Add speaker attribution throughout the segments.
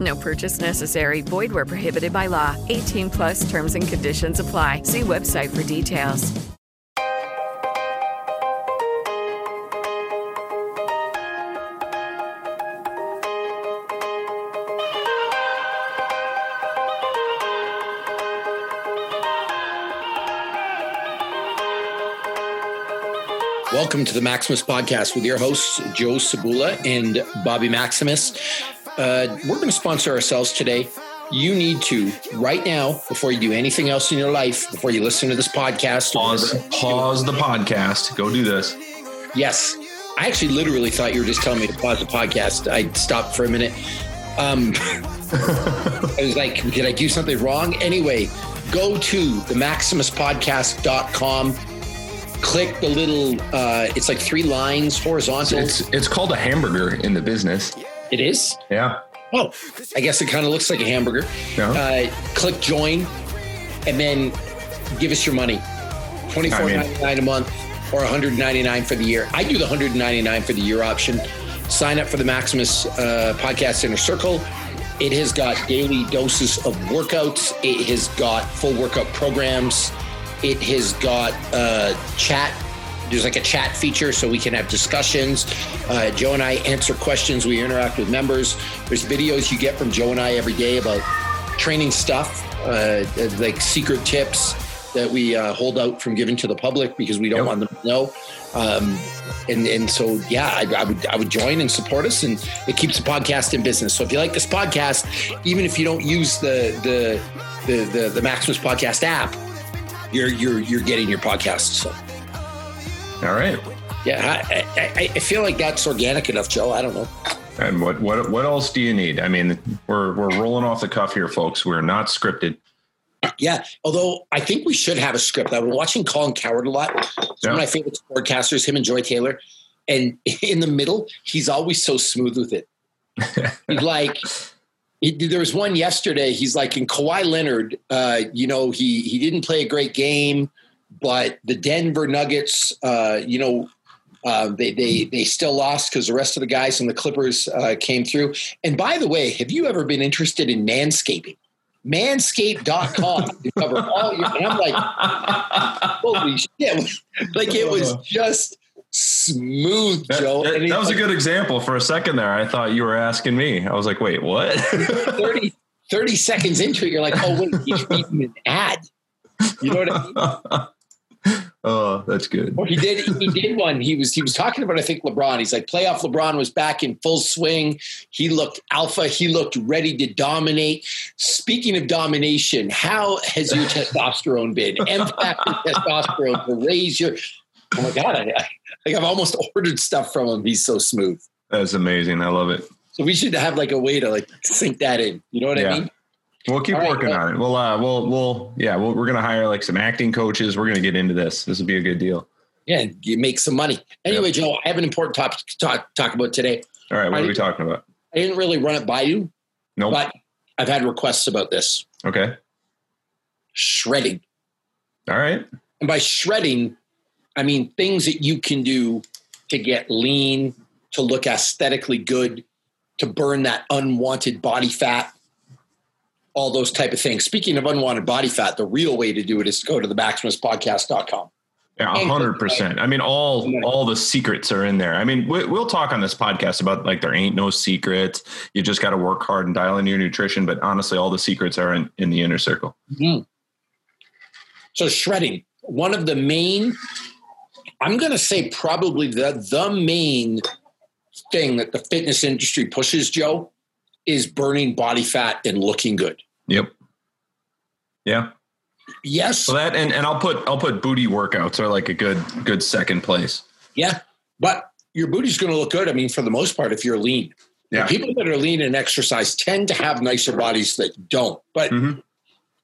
Speaker 1: No purchase necessary. Void where prohibited by law. 18 plus terms and conditions apply. See website for details.
Speaker 2: Welcome to the Maximus Podcast with your hosts, Joe Cebula and Bobby Maximus. Uh, we're going to sponsor ourselves today. You need to, right now, before you do anything else in your life, before you listen to this podcast,
Speaker 3: pause, pause the podcast. Go do this.
Speaker 2: Yes. I actually literally thought you were just telling me to pause the podcast. I stopped for a minute. Um, I was like, did I do something wrong? Anyway, go to the maximuspodcast.com click the little uh it's like three lines horizontal
Speaker 3: it's it's called a hamburger in the business
Speaker 2: it is?
Speaker 3: Yeah.
Speaker 2: Oh. I guess it kind of looks like a hamburger.
Speaker 3: Yeah.
Speaker 2: uh click join and then give us your money. 24.99 I mean, a month or 199 for the year. I do the 199 for the year option. Sign up for the maximus uh, podcast inner circle. It has got daily doses of workouts. It has got full workout programs. It has got uh, chat. There's like a chat feature so we can have discussions. Uh, Joe and I answer questions. We interact with members. There's videos you get from Joe and I every day about training stuff, uh, like secret tips that we uh, hold out from giving to the public because we don't yep. want them to know. Um, and and so yeah, I, I, would I would join and support us, and it keeps the podcast in business. So if you like this podcast, even if you don't use the the the the, the Maximus Podcast app, you're you're you're getting your podcast. So.
Speaker 3: All right.
Speaker 2: Yeah, I, I, I, feel like that's organic enough, Joe. I don't know.
Speaker 3: And what what what else do you need? I mean, we're we're rolling off the cuff here, folks. We're not scripted.
Speaker 2: Yeah, although I think we should have a script. I've been watching Colin Cowherd a lot. It's yeah. one of my favorite broadcasters, him and Joy Taylor. And in the middle, he's always so smooth with it. he's like, he, there was one yesterday. He's like, in Kawhi Leonard, uh, you know, he he didn't play a great game, but the Denver Nuggets, uh, you know, uh, they they they still lost because the rest of the guys from the Clippers uh, came through. And by the way, have you ever been interested in manscaping? Manscaped.com to cover all your. And I'm like, holy shit! Like it was just smooth, Joe.
Speaker 3: That, that, that was like, a good example. For a second there, I thought you were asking me. I was like, wait, what?
Speaker 2: 30, 30 seconds into it, you're like, oh, wait, he's reading an ad. You know what I
Speaker 3: mean? oh, that's good.
Speaker 2: he did. He did one. He was he was talking about I think LeBron. He's like playoff LeBron was back in full swing. He looked alpha. He looked ready to dominate. Speaking of domination, how has your testosterone been? M factor testosterone to raise your. Oh my god! I, I, like I've almost ordered stuff from him. He's so smooth.
Speaker 3: That's amazing. I love it.
Speaker 2: So we should have like a way to like sink that in. You know what yeah. I mean?
Speaker 3: We'll keep All working right, on it. We'll, uh, we'll, we'll, yeah, we we are going to hire like some acting coaches. We're going to get into this. This would be a good deal.
Speaker 2: Yeah, you make some money. Anyway, yep. Joe, I have an important topic to talk, talk about today.
Speaker 3: All right, what I are we talking about?
Speaker 2: I didn't really run it by you.
Speaker 3: No,
Speaker 2: nope. but I've had requests about this.
Speaker 3: Okay.
Speaker 2: Shredding.
Speaker 3: All right.
Speaker 2: And by shredding, I mean things that you can do to get lean, to look aesthetically good, to burn that unwanted body fat, all those type of things. Speaking of unwanted body fat, the real way to do it is to go to the maximuspodcast.com.
Speaker 3: Yeah, hundred percent. I mean, all all the secrets are in there. I mean, we, will talk on this podcast about like there ain't no secrets. You just got to work hard and dial in your nutrition. But honestly, all the secrets are in, in the inner circle.
Speaker 2: Mm-hmm. So shredding. one of the main, I'm going to say probably the, the main thing that the fitness industry pushes, Joe, is burning body fat and looking good.
Speaker 3: Yep. Yeah.
Speaker 2: Yes.
Speaker 3: So that and, and I'll put I'll put booty workouts are like a good good second place.
Speaker 2: Yeah. But your booty's going to look good. I mean, for the most part, if you're lean.
Speaker 3: Yeah.
Speaker 2: People that are lean and exercise tend to have nicer bodies that don't. But
Speaker 3: Mhm.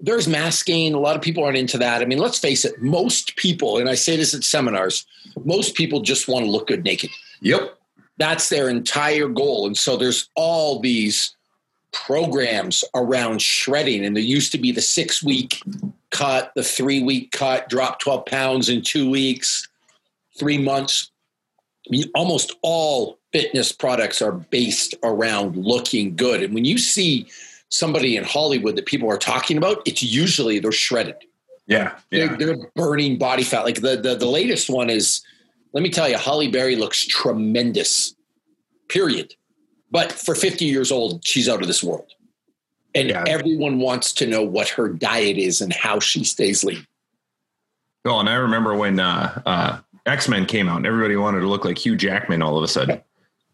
Speaker 2: there's mass gain. A lot of people aren't into that. I mean, let's face it, most people, and I say this at seminars, most people just want to look good naked.
Speaker 3: Yep.
Speaker 2: That's their entire goal. And so there's all these programs around shredding. And there used to be the six week cut, the three week cut, drop 12 pounds in two weeks, three months. I mean, almost all fitness products are based around looking good. And when you see somebody in Hollywood that people are talking about, it's usually they're shredded.
Speaker 3: Yeah. Yeah.
Speaker 2: They're, they're burning body fat. Like the, the the latest one is, let me tell you, Halle Berry looks tremendous. Period. But for 50 years old, she's out of this world. And
Speaker 3: Yeah.
Speaker 2: everyone wants to know what her diet is and how she stays lean.
Speaker 3: Oh, and I remember when uh, uh, X Men came out, and everybody wanted to look like Hugh Jackman all of a sudden.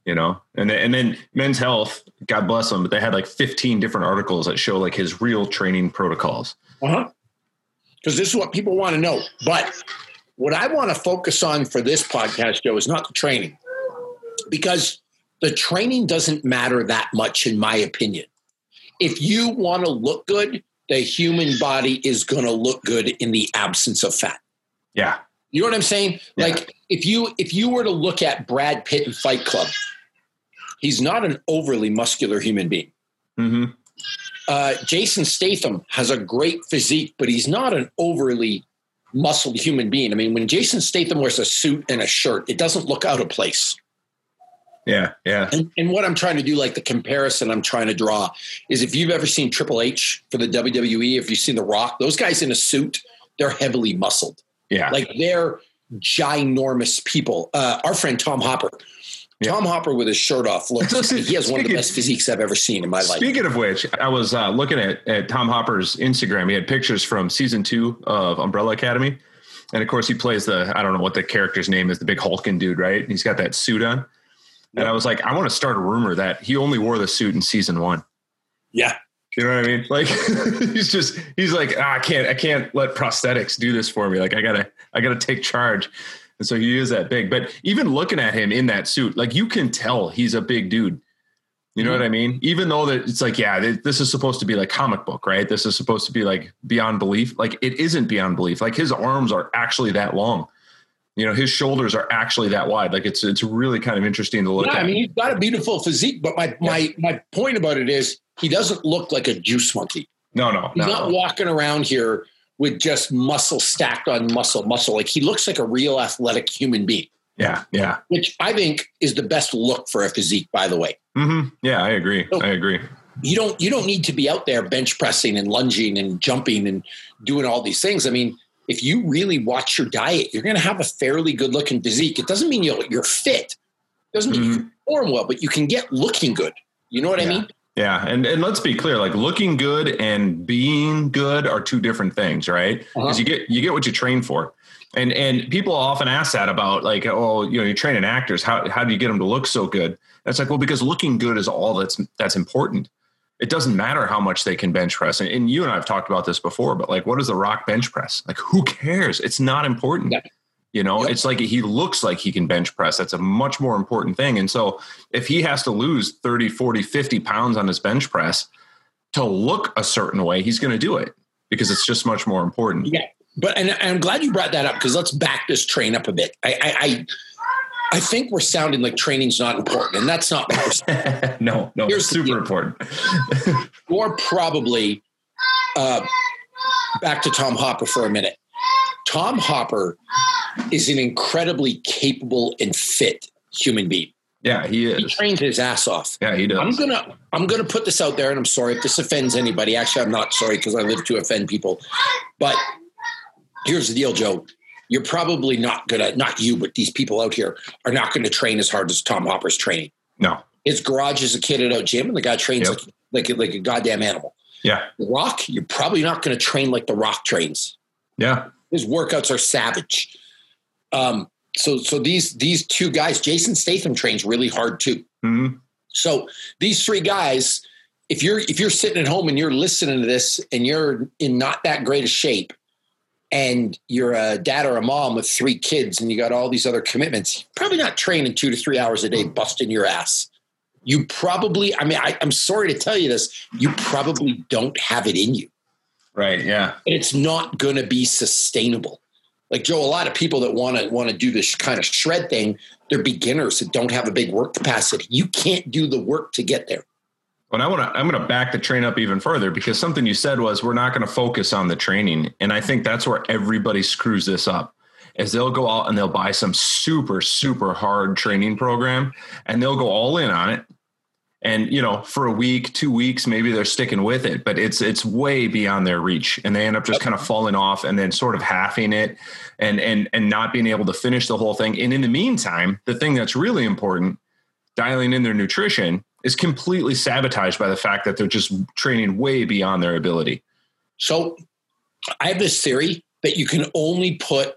Speaker 3: You know, and then, and then Men's Health, God bless them, but they had like 15 different articles that show like his real training protocols.
Speaker 2: Uh-huh. Because this is what people want to know. But what I want to focus on for this podcast, Joe, is not the training. Because the training doesn't matter that much, in my opinion. If you want to look good, the human body is going to look good in the absence of fat.
Speaker 3: Yeah.
Speaker 2: You know what I'm saying?
Speaker 3: Yeah.
Speaker 2: Like if you if you were to look at Brad Pitt in Fight Club, he's not an overly muscular human being.
Speaker 3: hmm
Speaker 2: Uh, Jason Statham has a great physique, but he's not an overly muscled human being. I mean, when Jason Statham wears a suit and a shirt, it doesn't look out of place.
Speaker 3: Yeah. Yeah.
Speaker 2: And, and what I'm trying to do, like the comparison I'm trying to draw, is if you've ever seen Triple H for the WWE, if you've seen The Rock, those guys in a suit, they're heavily muscled.
Speaker 3: Yeah.
Speaker 2: Like they're ginormous people. Uh, our friend Tom Hopper.
Speaker 3: Yeah.
Speaker 2: Tom Hopper with his shirt off looks he has one of the best physiques I've ever seen in my life.
Speaker 3: Speaking of which, I was uh, looking at, at Tom Hopper's Instagram. He had pictures from season two of Umbrella Academy. And of course, he plays the, I don't know what the character's name is, the big hulking dude, right? And he's got that suit on. And I was like, I want to start a rumor that he only wore the suit in season one.
Speaker 2: Yeah.
Speaker 3: You know what I mean? Like he's just he's like ah, I can't I can't let prosthetics do this for me. Like I gotta I gotta take charge. And so he is that big. But even looking at him in that suit, like you can tell he's a big dude. You know what I mean? Even though that it's like, yeah, this is supposed to be like comic book, right? This is supposed to be like beyond belief. Like it isn't beyond belief. Like his arms are actually that long. You know, his shoulders are actually that wide. Like it's it's really kind of interesting to look
Speaker 2: Yeah,
Speaker 3: at.
Speaker 2: I mean, he's got a beautiful physique, but my my my point about it is he doesn't look like a juice monkey.
Speaker 3: no, no,
Speaker 2: He's
Speaker 3: no.
Speaker 2: not walking around here with just muscle stacked on muscle, muscle. Like he looks like a real athletic human being,
Speaker 3: Yeah, yeah.
Speaker 2: which I think is the best look for a physique. By the way,
Speaker 3: hmm Yeah, I agree. I agree.
Speaker 2: you don't you don't need to be out there bench pressing and lunging and jumping and doing all these things. I mean, if you really watch your diet, you're going to have a fairly good looking physique. It doesn't mean you're, you're fit. It doesn't mean you can perform well, but you can get looking good. You know what I mean?
Speaker 3: Yeah, and and let's be clear, like looking good and being good are two different things, right? Because
Speaker 2: Uh-huh.
Speaker 3: you get you get what you train for. And and people often ask that about like, oh, you know, you're training actors. How how do you get them to look so good? That's like, well, because looking good is all that's that's important. It doesn't matter how much they can bench press. And, and you and I have talked about this before, but like, what is the rock bench press? Like, who cares? It's not important.
Speaker 2: Yeah.
Speaker 3: You know,
Speaker 2: Yep.
Speaker 3: it's like he looks like he can bench press. That's a much more important thing. And so if he has to lose 30, 40, 50 pounds on his bench press to look a certain way, he's going to do it because it's just much more important.
Speaker 2: Yeah, but and I'm glad you brought that up because let's back this train up a bit. I, I I I think we're sounding like training's not important, and that's not
Speaker 3: no, no,
Speaker 2: Here's
Speaker 3: it's super important.
Speaker 2: Or probably uh, back to Tom Hopper for a minute. Tom Hopper is an incredibly capable and fit human being.
Speaker 3: Yeah, he is.
Speaker 2: He trained his ass off.
Speaker 3: Yeah, he does.
Speaker 2: I'm gonna I'm gonna put this out there, and I'm sorry if this offends anybody. Actually, I'm not sorry because I live to offend people. But here's the deal, Joe. You're probably not gonna not you, but these people out here are not gonna train as hard as Tom Hopper's training.
Speaker 3: no.
Speaker 2: His garage is a kitted out gym, and the guy trains
Speaker 3: Yep.
Speaker 2: like, like like a goddamn animal.
Speaker 3: Yeah.
Speaker 2: The Rock, you're probably not gonna train like the Rock trains.
Speaker 3: Yeah.
Speaker 2: His workouts are savage. Um, so so these these two guys, Jason Statham trains really hard too.
Speaker 3: Mhm.
Speaker 2: So these three guys, if you're if you're sitting at home and you're listening to this and you're in not that great a shape, and you're a dad or a mom with three kids and you got all these other commitments, probably not training two to three hours a day, busting your ass. You probably, I mean, I, I'm sorry to tell you this, you probably don't have it in you
Speaker 3: Right. Yeah.
Speaker 2: and it's not going to be sustainable. Like Joe, a lot of people that want to want to do this kind of shred thing, they're beginners that don't have a big work capacity. You can't do the work to get there.
Speaker 3: But I want to, I'm going to back the train up even further because something you said was we're not going to focus on the training. And I think that's where everybody screws this up is they'll go out and they'll buy some super, super hard training program and they'll go all in on it. And, you know, for a week, two weeks, maybe they're sticking with it, but it's, it's way beyond their reach and they end up just kind of falling off and then sort of halving it and, and, and not being able to finish the whole thing. And in the meantime, the thing that's really important, dialing in their nutrition is completely sabotaged by the fact that they're just training way beyond their ability.
Speaker 2: So I have this theory that you can only put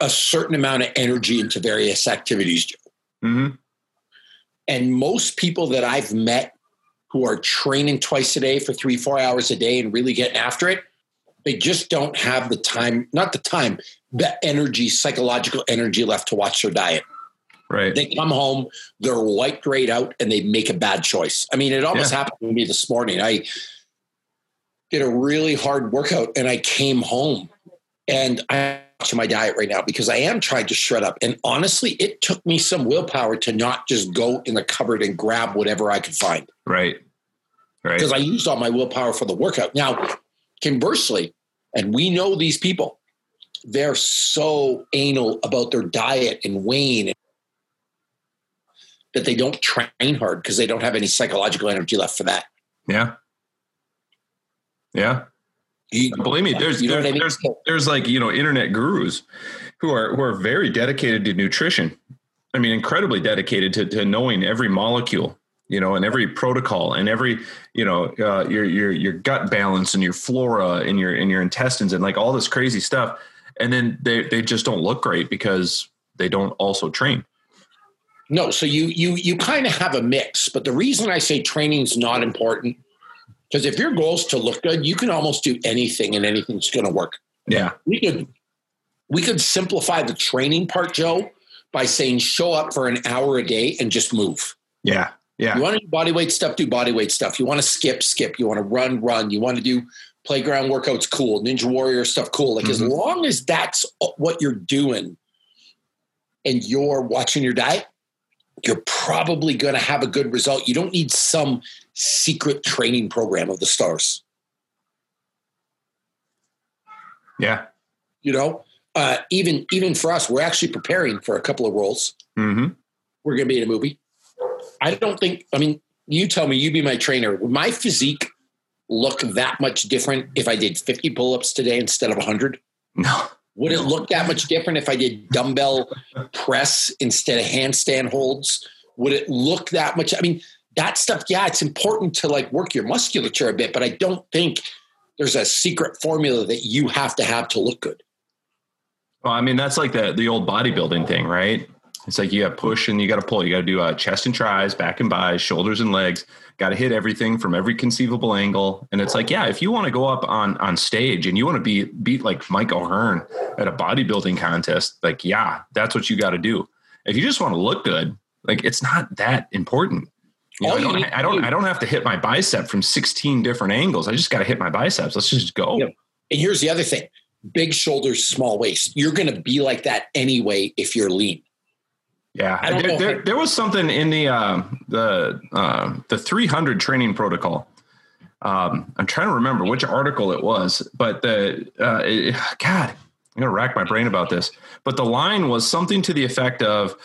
Speaker 2: a certain amount of energy into various activities. Joe.
Speaker 3: Mm-hmm.
Speaker 2: And most people that I've met who are training twice a day for three, four hours a day and really getting after it, they just don't have the time, not the time, the energy, psychological energy left to watch their diet.
Speaker 3: Right.
Speaker 2: They come home, they're white grayed out, and they make a bad choice. I mean, it almost
Speaker 3: Yeah.
Speaker 2: happened to me this morning. I did a really hard workout and I came home and I'm watching my diet right now because I am trying to shred up. And honestly, it took me some willpower to not just go in the cupboard and grab whatever I could find
Speaker 3: right. Right.
Speaker 2: because I used all my willpower for the workout. Now, conversely, and we know these people, they're so anal about their diet and weighing that they don't train hard because they don't have any psychological energy left for that.
Speaker 3: yeah. Yeah.
Speaker 2: You,
Speaker 3: Believe me, there's
Speaker 2: you know
Speaker 3: there's,
Speaker 2: I mean?
Speaker 3: there's there's like you know internet gurus who are who are very dedicated to nutrition. I mean, incredibly dedicated to to knowing every molecule, you know, and every protocol and every you know uh, your your your gut balance and your flora and your and your intestines and like all this crazy stuff. And then they they just don't look great because they don't also train.
Speaker 2: No, so you you you kind of have a mix, but the reason I say training's not important because if your goal is to look good, you can almost do anything and anything's going to work.
Speaker 3: Yeah.
Speaker 2: We could we could simplify the training part, Joe, by saying show up for an hour a day and just move.
Speaker 3: Yeah. Yeah.
Speaker 2: You want to do body weight stuff, do body weight stuff. You want to skip, skip. You want to run, run. You want to do playground workouts, cool. Ninja Warrior stuff, cool. Like as
Speaker 3: Mhm.
Speaker 2: long as that's what you're doing and you're watching your diet, you're probably going to have a good result. You don't need some secret training program of the stars.
Speaker 3: Yeah.
Speaker 2: You know, uh, even even for us, we're actually preparing for a couple of roles.
Speaker 3: Mm-hmm.
Speaker 2: We're going to be in a movie. I don't think. I mean, you tell me. You be my trainer. Would my physique look that much different if I did 50 pull-ups today instead of 100?
Speaker 3: No.
Speaker 2: Would it look that much different if I did dumbbell press instead of handstand holds? Would it look that much? I mean, that stuff, yeah, it's important to like work your musculature a bit, but I don't think there's a secret formula that you have to have to look good.
Speaker 3: Well, I mean, that's like the the old bodybuilding thing, right? It's like you have push and you got to pull. You got to do uh, chest and tries, back and buys, shoulders and legs. Got to hit everything from every conceivable angle. And it's like, yeah, if you want to go up on on stage and you want to be beat like Mike O'Hearn at a bodybuilding contest, like, yeah, that's what you got to do. If you just want to look good, like, it's not that important. You know, I don't, I don't,
Speaker 2: do-
Speaker 3: I don't have to hit my bicep from 16 different angles. I just got to hit my biceps. Let's just go.
Speaker 2: Yeah. And here's the other thing big shoulders, small waist. You're going to be like that anyway if you're lean.
Speaker 3: Yeah,
Speaker 2: I
Speaker 3: there, there, there was something in the uh, the uh, the 300 training protocol. Um, I'm trying to remember which article it was, but the uh, it- God, I'm gonna rack my brain about this. But the line was something to the effect of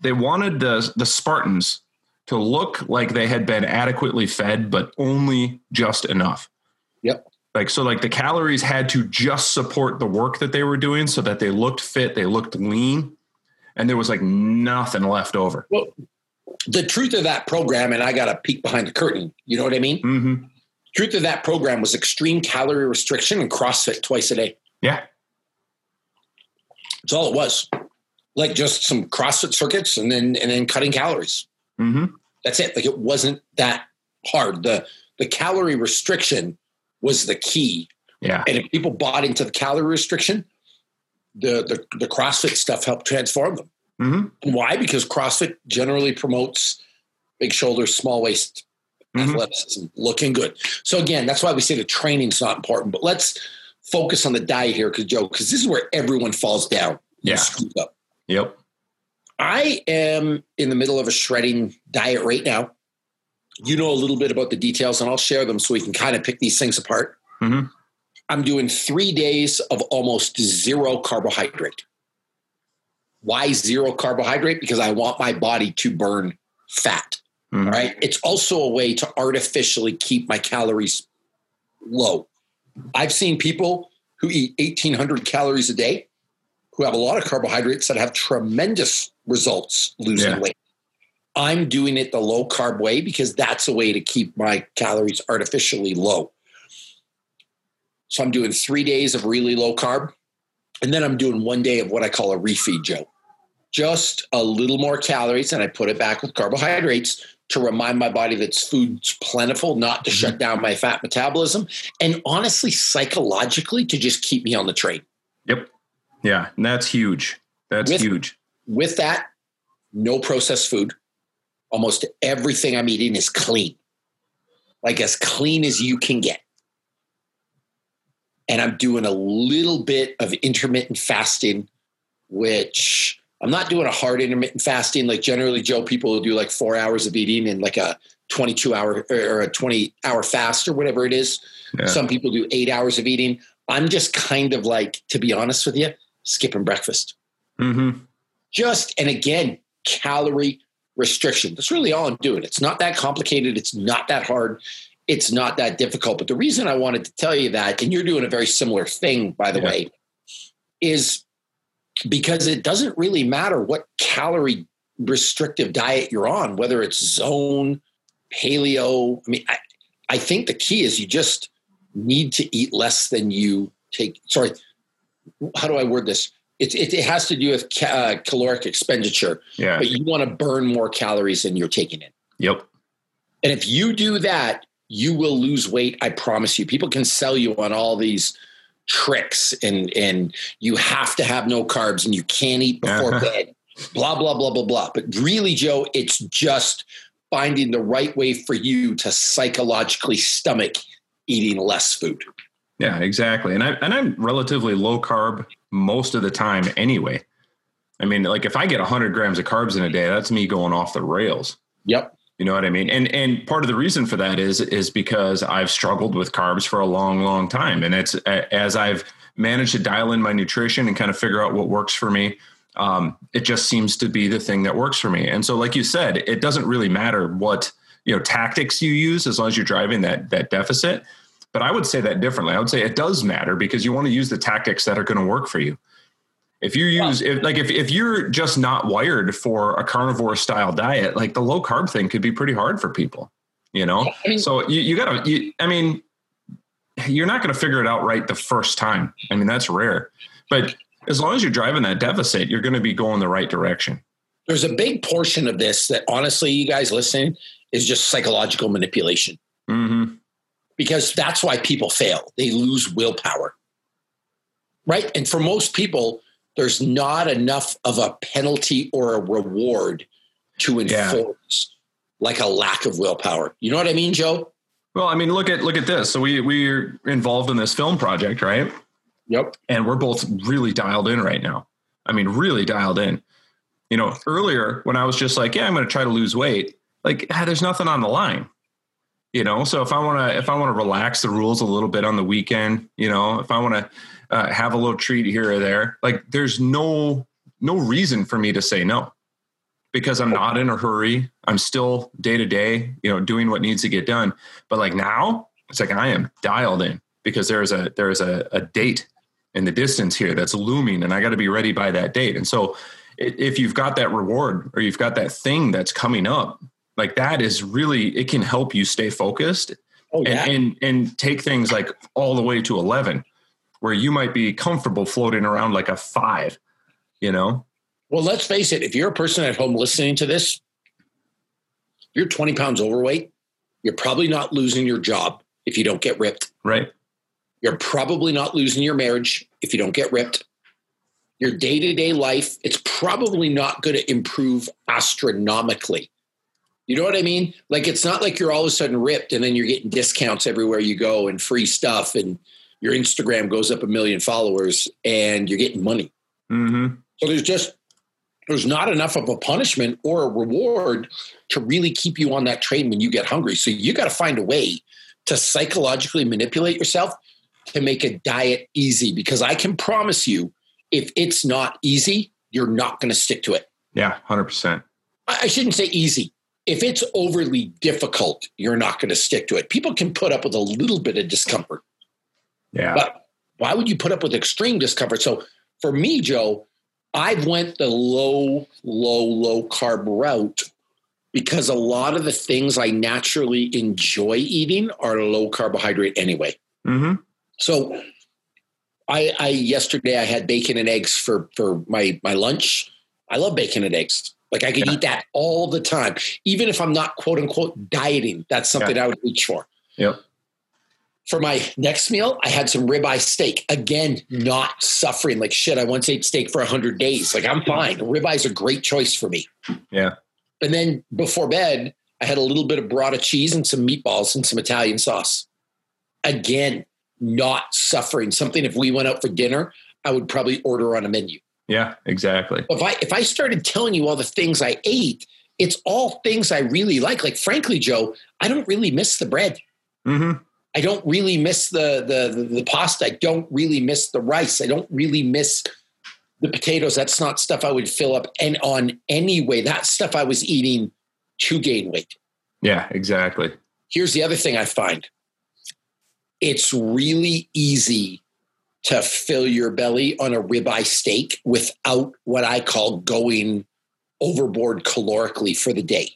Speaker 3: they wanted the the Spartans to look like they had been adequately fed, but only just enough.
Speaker 2: Yep.
Speaker 3: Like so, like the calories had to just support the work that they were doing, so that they looked fit, they looked lean, and there was like nothing left over.
Speaker 2: Well, the truth of that program, and I got a peek behind the curtain, you know what I mean?
Speaker 3: Mm-hmm.
Speaker 2: Truth of that program was extreme calorie restriction and CrossFit twice a day.
Speaker 3: Yeah.
Speaker 2: That's all it was. Like just some CrossFit circuits and then and then cutting calories.
Speaker 3: Mm-hmm.
Speaker 2: That's it. Like it wasn't that hard. The the calorie restriction was the key.
Speaker 3: Yeah.
Speaker 2: And if people bought into the calorie restriction, the the, the CrossFit stuff helped transform them.
Speaker 3: Mm-hmm.
Speaker 2: Why? Because CrossFit generally promotes big shoulders, small waist,
Speaker 3: Mhm.
Speaker 2: athleticism, looking good. So again, that's why we say the training's not important. But let's focus on the diet here, because Joe, because this is where everyone falls down.
Speaker 3: Yeah.
Speaker 2: up.
Speaker 3: Yep.
Speaker 2: I am in the middle of a shredding diet right now. You know a little bit about the details, and I'll share them so we can kind of pick these things apart.
Speaker 3: Mhm.
Speaker 2: I'm doing three days of almost zero carbohydrate. Why zero carbohydrate? Because I want my body to burn fat.
Speaker 3: Mhm.
Speaker 2: All right. It's also a way to artificially keep my calories low. I've seen people who eat 1,800 calories a day who have a lot of carbohydrates that have tremendous results losing
Speaker 3: Yeah.
Speaker 2: weight. I'm doing it the low carb way because that's a way to keep my calories artificially low. So I'm doing three days of really low carb, and then I'm doing one day of what I call a refeed, Joe. Just a little more calories, and I put it back with carbohydrates to remind my body that food's plentiful, not to mm-hmm. shut down my fat metabolism, and honestly, psychologically, to just keep me on the train.
Speaker 3: Yep. Yeah. And that's huge. That's
Speaker 2: With-
Speaker 3: huge.
Speaker 2: With that, no processed food. Almost everything I'm eating is clean, like as clean as you can get. And I'm doing a little bit of intermittent fasting, which I'm not doing a hard intermittent fasting. Like generally, Joe, people will do like four hours of eating and like a 22 hour or a 20 hour fast or whatever it is.
Speaker 3: Yeah.
Speaker 2: Some people do eight hours of eating. I'm just kind of like, to be honest with you, skipping breakfast
Speaker 3: Mm-hmm.
Speaker 2: just and again calorie restriction that's really all i'm doing it's not that complicated it's not that hard it's not that difficult but the reason i wanted to tell you that and you're doing a very similar thing by the
Speaker 3: Yeah.
Speaker 2: way is because it doesn't really matter what calorie restrictive diet you're on whether it's zone paleo i mean i, I think the key is you just need to eat less than you take sorry how do i word this it, it, it has to do with ca- uh, caloric expenditure,
Speaker 3: Yeah.
Speaker 2: but you want to burn more calories than you're taking in.
Speaker 3: Yep.
Speaker 2: And if you do that, you will lose weight. I promise you. People can sell you on all these tricks and and you have to have no carbs and you can't eat before
Speaker 3: Uh-huh.
Speaker 2: bed. Blah blah blah blah blah. But really, Joe, it's just finding the right way for you to psychologically stomach eating less food.
Speaker 3: Yeah, exactly. And I and I'm relatively low carb most of the time anyway. I mean, like if I get 100 grams of carbs in a day, that's me going off the rails.
Speaker 2: Yep.
Speaker 3: You know what I mean? And and part of the reason for that is is because I've struggled with carbs for a long, long time, and it's as I've managed to dial in my nutrition and kind of figure out what works for me. Um, it just seems to be the thing that works for me. And so, like you said, it doesn't really matter what you know tactics you use as long as you're driving that that deficit. But I would say that differently. I would say it does matter because you want to use the tactics that are going to work for you. If you use if, like if, if you're just not wired for a carnivore style diet, like the low carb thing could be pretty hard for people, you know?
Speaker 2: I mean-
Speaker 3: so you, you gotta, you, I mean, you're not going to figure it out right the first time. I mean, that's rare, but as long as you're driving that deficit, you're going to be going the right direction.
Speaker 2: There's a big portion of this that honestly, you guys listening, is just psychological manipulation.
Speaker 3: Mm-hmm.
Speaker 2: because that's why people fail. They lose willpower. Right? And for most people, there's not enough of a penalty or a reward to
Speaker 3: Yeah.
Speaker 2: enforce like a lack of willpower. You know what I mean, Joe?
Speaker 3: Well, I mean, look at, look at this. So we, we're involved in this film project, right?
Speaker 2: Yep.
Speaker 3: and we're both really dialed in right now. I mean, really dialed in. You know, earlier when I was just like, yeah, I'm going to try to lose weight, like ah, there's nothing on the line. You know, so if I want to, if I want to relax the rules a little bit on the weekend, you know, if I want to uh, have a little treat here or there, like there's no no reason for me to say no because I'm not in a hurry. I'm still day to day, you know, doing what needs to get done. But like now, it's like I am dialed in because there's a there's a, a date in the distance here that's looming, and I got to be ready by that date. And so, if you've got that reward or you've got that thing that's coming up, like that is really it can help you stay focused
Speaker 2: Oh, yeah.
Speaker 3: and, and and take things like all the way to 11 where you might be comfortable floating around like a five, you know?
Speaker 2: Well, let's face it. If you're a person at home listening to this, you're 20 pounds overweight. You're probably not losing your job if you don't get ripped.
Speaker 3: Right.
Speaker 2: You're probably not losing your marriage if you don't get ripped. Your day to day life, it's probably not going to improve astronomically. You know what I mean? Like, it's not like you're all of a sudden ripped and then you're getting discounts everywhere you go and free stuff and your Instagram goes up a million followers and you're getting money.
Speaker 3: Mm-hmm.
Speaker 2: So there's just, there's not enough of a punishment or a reward to really keep you on that train when you get hungry. So you got to find a way to psychologically manipulate yourself to make a diet easy because I can promise you, if it's not easy, you're not going to stick to it.
Speaker 3: Yeah, 100%.
Speaker 2: I shouldn't say easy. If it's overly difficult, you're not going to stick to it. People can put up with a little bit of discomfort.
Speaker 3: Yeah.
Speaker 2: But why would you put up with extreme discomfort? So for me, Joe, I've went the low, low, low carb route because a lot of the things I naturally enjoy eating are low carbohydrate anyway.
Speaker 3: Mm-hmm.
Speaker 2: So I, I yesterday I had bacon and eggs for for my my lunch. I love bacon and eggs. Like I could
Speaker 3: Yeah.
Speaker 2: eat that all the time, even if I'm not quote unquote dieting. That's something I would reach for.
Speaker 3: Yep.
Speaker 2: For my next meal, I had some ribeye steak. Again, not suffering like shit. I once ate steak for hundred days. Like I'm fine. Ribeye is a great choice for me.
Speaker 3: Yeah.
Speaker 2: And then before bed, I had a little bit of burrata cheese and some meatballs and some Italian sauce. Again, not suffering. Something if we went out for dinner, I would probably order on a menu.
Speaker 3: Yeah, exactly.
Speaker 2: If I if I started telling you all the things I ate, it's all things I really like. Like frankly, Joe, I don't really miss the bread.
Speaker 3: Mm-hmm.
Speaker 2: I don't really miss the the the, the pasta. I don't really miss the rice. I don't really miss the potatoes. That's not stuff I would fill up and on anyway. That stuff I was eating to gain weight.
Speaker 3: Yeah, exactly.
Speaker 2: Here's the other thing I find. It's really easy to fill your belly on a ribeye steak without what I call going overboard calorically for the day.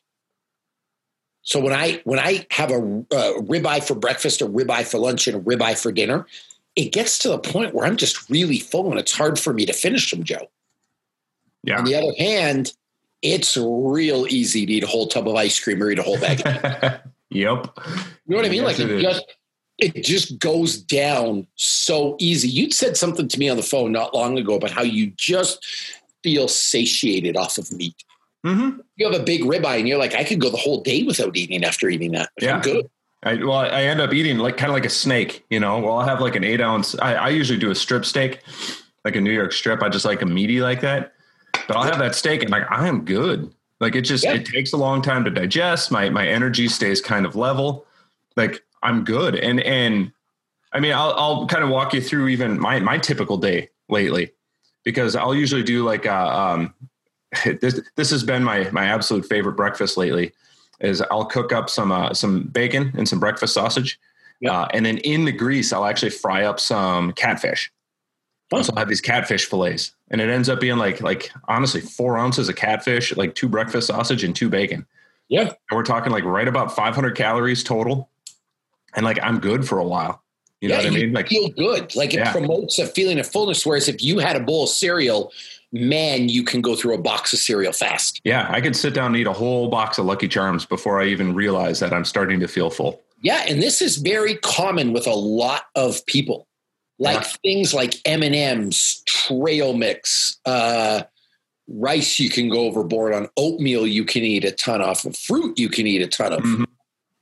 Speaker 2: So when I when I have a, a ribeye for breakfast, a ribeye for lunch, and a ribeye for dinner, it gets to the point where I'm just really full and it's hard for me to finish them, Joe.
Speaker 3: Yeah.
Speaker 2: On the other hand, it's real easy to eat a whole tub of ice cream or eat a whole bag.
Speaker 3: Of yep.
Speaker 2: You know what I mean?
Speaker 3: Yes,
Speaker 2: like
Speaker 3: it
Speaker 2: it
Speaker 3: is.
Speaker 2: just it just goes down so easy. You'd said something to me on the phone not long ago about how you just feel satiated off of meat.
Speaker 3: Mm-hmm.
Speaker 2: You have a big ribeye and you're like, I could go the whole day without eating after eating that.
Speaker 3: Yeah.
Speaker 2: good.
Speaker 3: I, well, I end up eating like kind of like a snake, you know. Well, I'll have like an eight ounce. I, I usually do a strip steak, like a New York strip. I just like a meaty like that. But I'll have that steak and like I am good. Like it just
Speaker 2: Yeah.
Speaker 3: it takes a long time to digest. My my energy stays kind of level. Like I'm good. And and I mean I'll I'll kind of walk you through even my my typical day lately because I'll usually do like a, um this this has been my my absolute favorite breakfast lately is I'll cook up some uh, some bacon and some breakfast sausage, uh, and then in the grease I'll actually fry up some catfish.
Speaker 2: Huh.
Speaker 3: So I'll have these catfish fillets, and it ends up being like like honestly four ounces of catfish, like two breakfast sausage and two bacon.
Speaker 2: Yeah.
Speaker 3: And we're talking like right about 500 calories total, and like I'm good for a while. You know
Speaker 2: yeah,
Speaker 3: what I mean? Like
Speaker 2: feel good. Like it
Speaker 3: Yeah.
Speaker 2: promotes a feeling of fullness. Whereas if you had a bowl of cereal, man, you can go through a box of cereal fast.
Speaker 3: yeah, I could sit down and eat a whole box of Lucky Charms before I even realize that I'm starting to feel full.
Speaker 2: Yeah, and this is very common with a lot of people. Like
Speaker 3: Yeah.
Speaker 2: things like M and M's, trail mix, uh, rice. You can go overboard on oatmeal. You can eat a ton of fruit. You can eat a ton of.
Speaker 3: Mhm.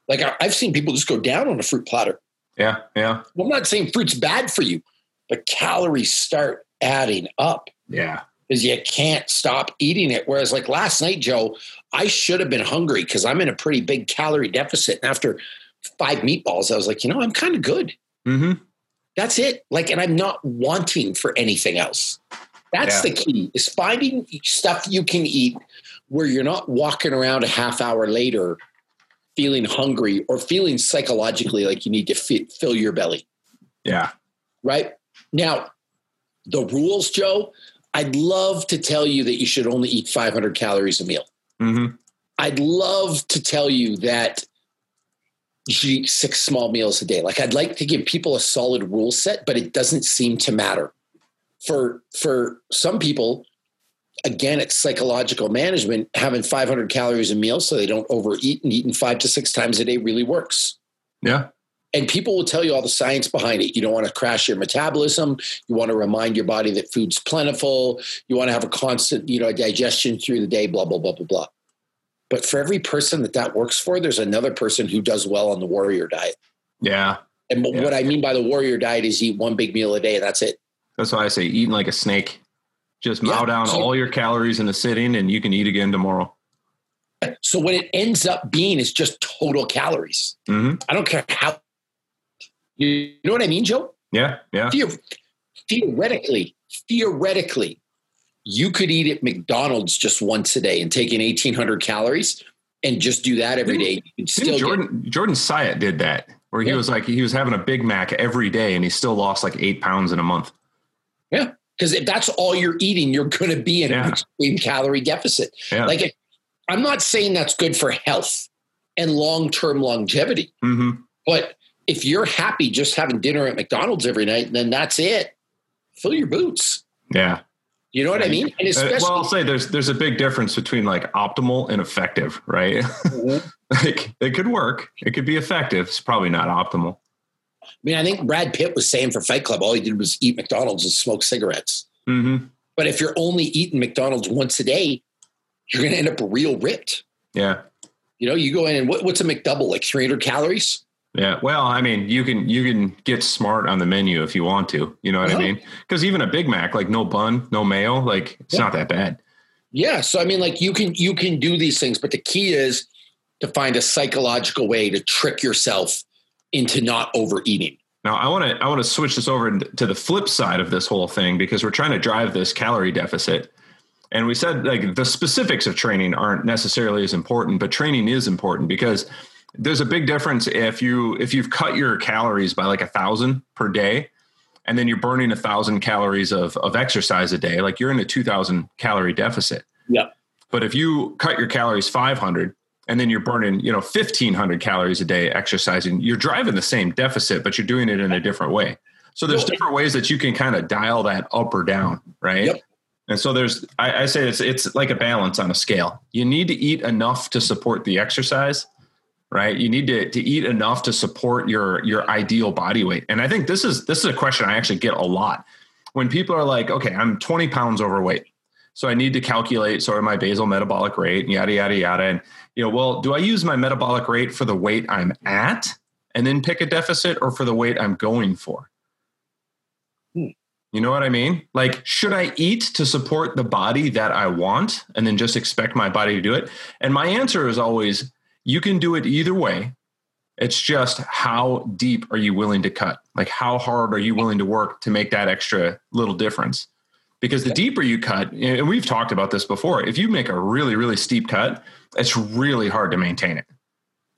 Speaker 2: Like I've seen people just go down on a fruit platter.
Speaker 3: Yeah, yeah,
Speaker 2: Well, I'm not saying fruit's bad for you, but calories start adding up
Speaker 3: yeah.
Speaker 2: Because you can't stop eating it. Whereas, like last night, Joe, I should have been hungry because I'm in a pretty big calorie deficit. And after five meatballs, I was like, you know, I'm kind of good.
Speaker 3: Mm-hmm.
Speaker 2: That's it. Like, and I'm not wanting for anything else. That's
Speaker 3: Yeah.
Speaker 2: the key is finding stuff you can eat where you're not walking around a half hour later feeling hungry or feeling psychologically like you need to fit, fill your belly
Speaker 3: Yeah.
Speaker 2: right? Now, the rules, Joe, I'd love to tell you that you should only eat 500 calories a meal.
Speaker 3: Mm-hmm.
Speaker 2: I'd love to tell you that you should eat six small meals a day. Like I'd like to give people a solid rule set, but it doesn't seem to matter. For for some people, again, it's psychological management. Having 500 calories a meal so they don't overeat and eating five to six times a day really works.
Speaker 3: Yeah.
Speaker 2: And people will tell you all the science behind it. You don't want to crash your metabolism. You want to remind your body that food's plentiful. You want to have a constant, you know, digestion through the day, blah, blah, blah, blah, blah. But for every person that that works for, there's another person who does well on the warrior diet.
Speaker 3: Yeah.
Speaker 2: And
Speaker 3: Yeah.
Speaker 2: what I mean by the warrior diet is eat one big meal a day. That's it.
Speaker 3: That's why I say eating like a snake. Just mow
Speaker 2: Yeah.
Speaker 3: down
Speaker 2: So-
Speaker 3: all your calories in a sitting and you can eat again tomorrow.
Speaker 2: So what it ends up being is just total calories.
Speaker 3: hmm
Speaker 2: I don't care how. You know what I mean, Joe?
Speaker 3: Yeah. Yeah.
Speaker 2: Theo- theoretically, theoretically, you could eat at McDonald's just once a day and take in 1,800 calories and just do that every day. You could still
Speaker 3: Didn't
Speaker 2: get-
Speaker 3: Jordan Jordan Syatt did that, where he
Speaker 2: Yeah.
Speaker 3: was like he was having a Big Mac every day, and he still lost like eight pounds in a month.
Speaker 2: yeah. Because if that's all you're eating, you're going to be in
Speaker 3: Yeah.
Speaker 2: an extreme calorie deficit.
Speaker 3: Yeah.
Speaker 2: Like, if, I'm not saying that's good for health and long term longevity,
Speaker 3: hmm
Speaker 2: but if you're happy just having dinner at McDonald's every night, then that's it. Fill your boots.
Speaker 3: Yeah.
Speaker 2: You know what I mean? And
Speaker 3: Uh,
Speaker 2: especially,
Speaker 3: well, I'll say there's there's a big difference between like optimal and effective, right?
Speaker 2: Mhm.
Speaker 3: like it could work, it could be effective. It's probably not optimal.
Speaker 2: I mean, I think Brad Pitt was saying for Fight Club, all he did was eat McDonald's and smoke cigarettes.
Speaker 3: hmm
Speaker 2: But if you're only eating McDonald's once a day, you're going to end up real ripped.
Speaker 3: Yeah.
Speaker 2: You know, you go in and what, what's a McDouble? Like 300 calories?
Speaker 3: Yeah. Well, I mean, you can you can get smart on the menu if you want to. You know what
Speaker 2: Uh-huh.
Speaker 3: I mean? Because even a Big Mac, like no bun, no mayo, like it's
Speaker 2: Yeah.
Speaker 3: not that bad.
Speaker 2: Yeah. So I mean, like you can you can do these things, but the key is to find a psychological way to trick yourself into not overeating.
Speaker 3: Now, I want to I want to switch this over to the flip side of this whole thing because we're trying to drive this calorie deficit. And we said like the specifics of training aren't necessarily as important, but training is important because there's a big difference if you if you've cut your calories by like a thousand per day, and then you're burning a thousand calories of of exercise a day, like you're in a two thousand calorie deficit.
Speaker 2: Yeah.
Speaker 3: But if you cut your calories 500 and then you're burning, you know, 1500 calories a day exercising, you're driving the same deficit, but you're doing it in a different way. So there's different ways that you can kind of dial that up or down, right?
Speaker 2: Yep.
Speaker 3: And so there's, I, I say it's it's like a balance on a scale. You need to eat enough to support the exercise, right? You need to to eat enough to support your your ideal body weight. And I think this is this is a question I actually get a lot when people are like, okay, I'm 20 pounds overweight. So I need to calculate sort of my basal metabolic rate and yada, yada, yada. And, you know, well, do I use my metabolic rate for the weight I'm at and then pick a deficit or for the weight I'm going for?
Speaker 2: Hmm.
Speaker 3: You know what I mean? Like, should I eat to support the body that I want and then just expect my body to do it? And my answer is always you can do it either way. It's just how deep are you willing to cut? Like, how hard are you willing to work to make that extra little difference? Because the deeper you cut, and we've talked about this before, if you make a really, really steep cut, it's really hard to maintain it.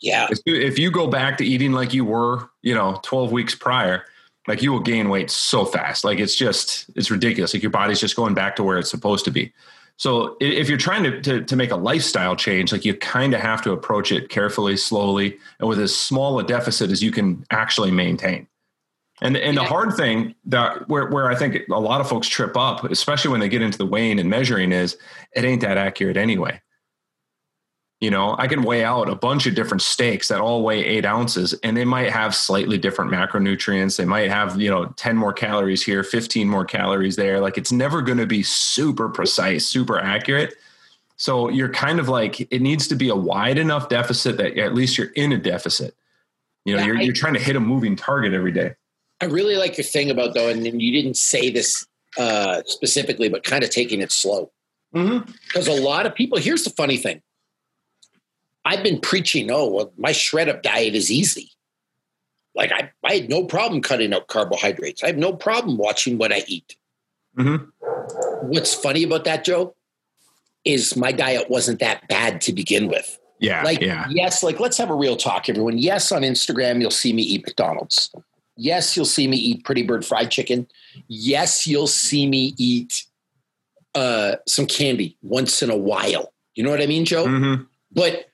Speaker 2: Yeah.
Speaker 3: If you, go back to eating like you were, you know, 12 weeks prior, like you will gain weight so fast. Like it's just, it's ridiculous. Like your body's just going back to where it's supposed to be. So if you're trying to, to, to make a lifestyle change, like you kind of have to approach it carefully, slowly, and with as small a deficit as you can actually maintain. And, and the hard thing that where, where I think a lot of folks trip up, especially when they get into the weighing and measuring is it ain't that accurate anyway. You know, I can weigh out a bunch of different steaks that all weigh eight ounces and they might have slightly different macronutrients. They might have, you know, 10 more calories here, 15 more calories there. Like it's never going to be super precise, super accurate. So you're kind of like, it needs to be a wide enough deficit that at least you're in a deficit. You know,
Speaker 2: Yeah,
Speaker 3: you're,
Speaker 2: I-
Speaker 3: you're trying to hit a moving target every day.
Speaker 2: I really like your thing about though, and you didn't say this uh, specifically, but kind of taking it slow.
Speaker 3: Mm-hmm.
Speaker 2: Because a lot of people, here's the funny thing. I've been preaching, oh, well, my shred up diet is easy. Like I, I had no problem cutting out carbohydrates. I have no problem watching what I eat.
Speaker 3: Mhm.
Speaker 2: What's funny about that, Joe, is my diet wasn't that bad to begin with.
Speaker 3: Yeah.
Speaker 2: Like,
Speaker 3: yeah.
Speaker 2: yes, like let's have a real talk, everyone. Yes, on Instagram, you'll see me eat McDonald's. Yes, you'll see me eat Pretty Bird fried chicken. Yes, you'll see me eat uh, some candy once in a while. You know what I mean, Joe?
Speaker 3: hmm
Speaker 2: But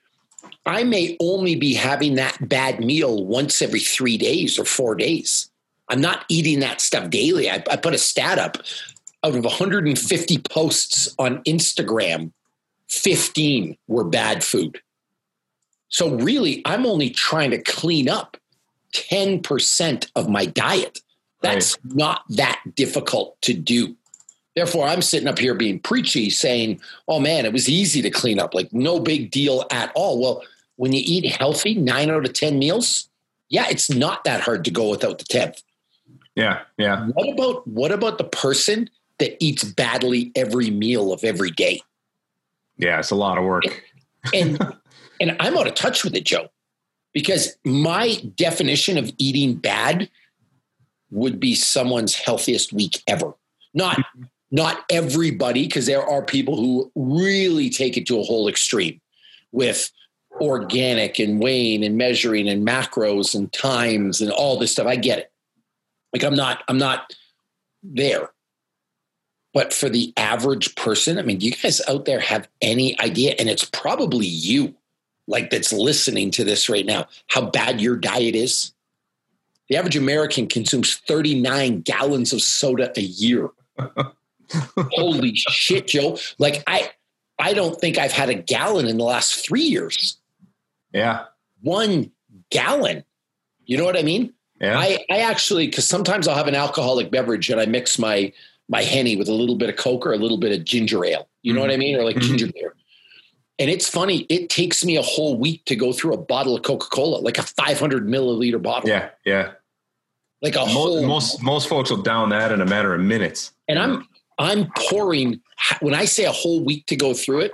Speaker 2: I may only be having that bad meal once every three days or four days. I'm not eating that stuff daily. I, I put a stat up out of 150 posts on Instagram, 15 were bad food. So really, I'm only trying to clean up 10% of my diet. That's right. not that difficult to do. Therefore, I'm sitting up here being preachy saying, oh man, it was easy to clean up, like no big deal at all. Well, when you eat healthy, nine out of 10 meals, yeah, it's not that hard to go without the 10th.
Speaker 3: Yeah, yeah.
Speaker 2: What about what about the person that eats badly every meal of every day?
Speaker 3: Yeah, it's a lot of work.
Speaker 2: And and, and I'm out of touch with it, Joe, because my definition of eating bad would be someone's healthiest week ever. Not not everybody, because there are people who really take it to a whole extreme with organic and weighing and measuring and macros and times and all this stuff. I get it. Like I'm not, I'm not there. But for the average person, I mean, do you guys out there have any idea? And it's probably you, like that's listening to this right now, how bad your diet is. The average American consumes 39 gallons of soda a year. Holy shit, Joe. Like I I don't think I've had a gallon in the last three years.
Speaker 3: Yeah.
Speaker 2: One gallon. You know what I mean?
Speaker 3: Yeah.
Speaker 2: I, I actually, because sometimes I'll have an alcoholic beverage and I mix my my henny with a little bit of Coke or a little bit of ginger ale. You know mm-hmm. what I mean? Or like mm-hmm. ginger beer. And it's funny, it takes me a whole week to go through a bottle of Coca Cola, like a 500 milliliter bottle.
Speaker 3: Yeah, yeah.
Speaker 2: Like a
Speaker 3: most,
Speaker 2: whole.
Speaker 3: Most most folks will down that in a matter of minutes.
Speaker 2: And I'm I'm pouring. When I say a whole week to go through it,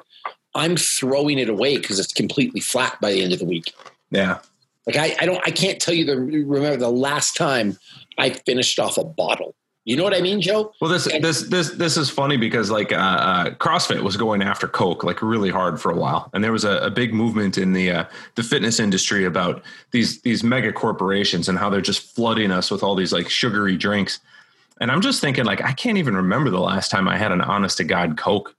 Speaker 2: I'm throwing it away because it's completely flat by the end of the week.
Speaker 3: Yeah.
Speaker 2: Like I, I don't I can't tell you the remember the last time I finished off a bottle. You know what I mean, Joe?
Speaker 3: Well, this and, this this this is funny because like uh, uh, CrossFit was going after Coke like really hard for a while, and there was a, a big movement in the uh, the fitness industry about these these mega corporations and how they're just flooding us with all these like sugary drinks. And I'm just thinking like I can't even remember the last time I had an honest to god Coke.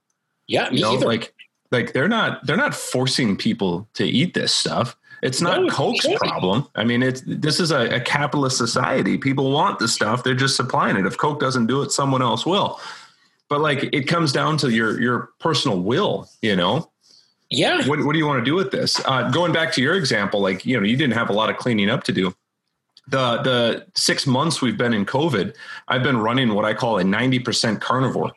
Speaker 2: Yeah,
Speaker 3: you know, either. like like they're not they're not forcing people to eat this stuff. It's not no, Coke's problem. I mean, it's this is a, a, capitalist society. People want the stuff; they're just supplying it. If Coke doesn't do it, someone else will. But like, it comes down to your your personal will. You know.
Speaker 2: Yeah.
Speaker 3: What What do you want to do with this? Uh, going back to your example, like you know, you didn't have a lot of cleaning up to do. The the six months we've been in COVID, I've been running what I call a ninety percent carnivore.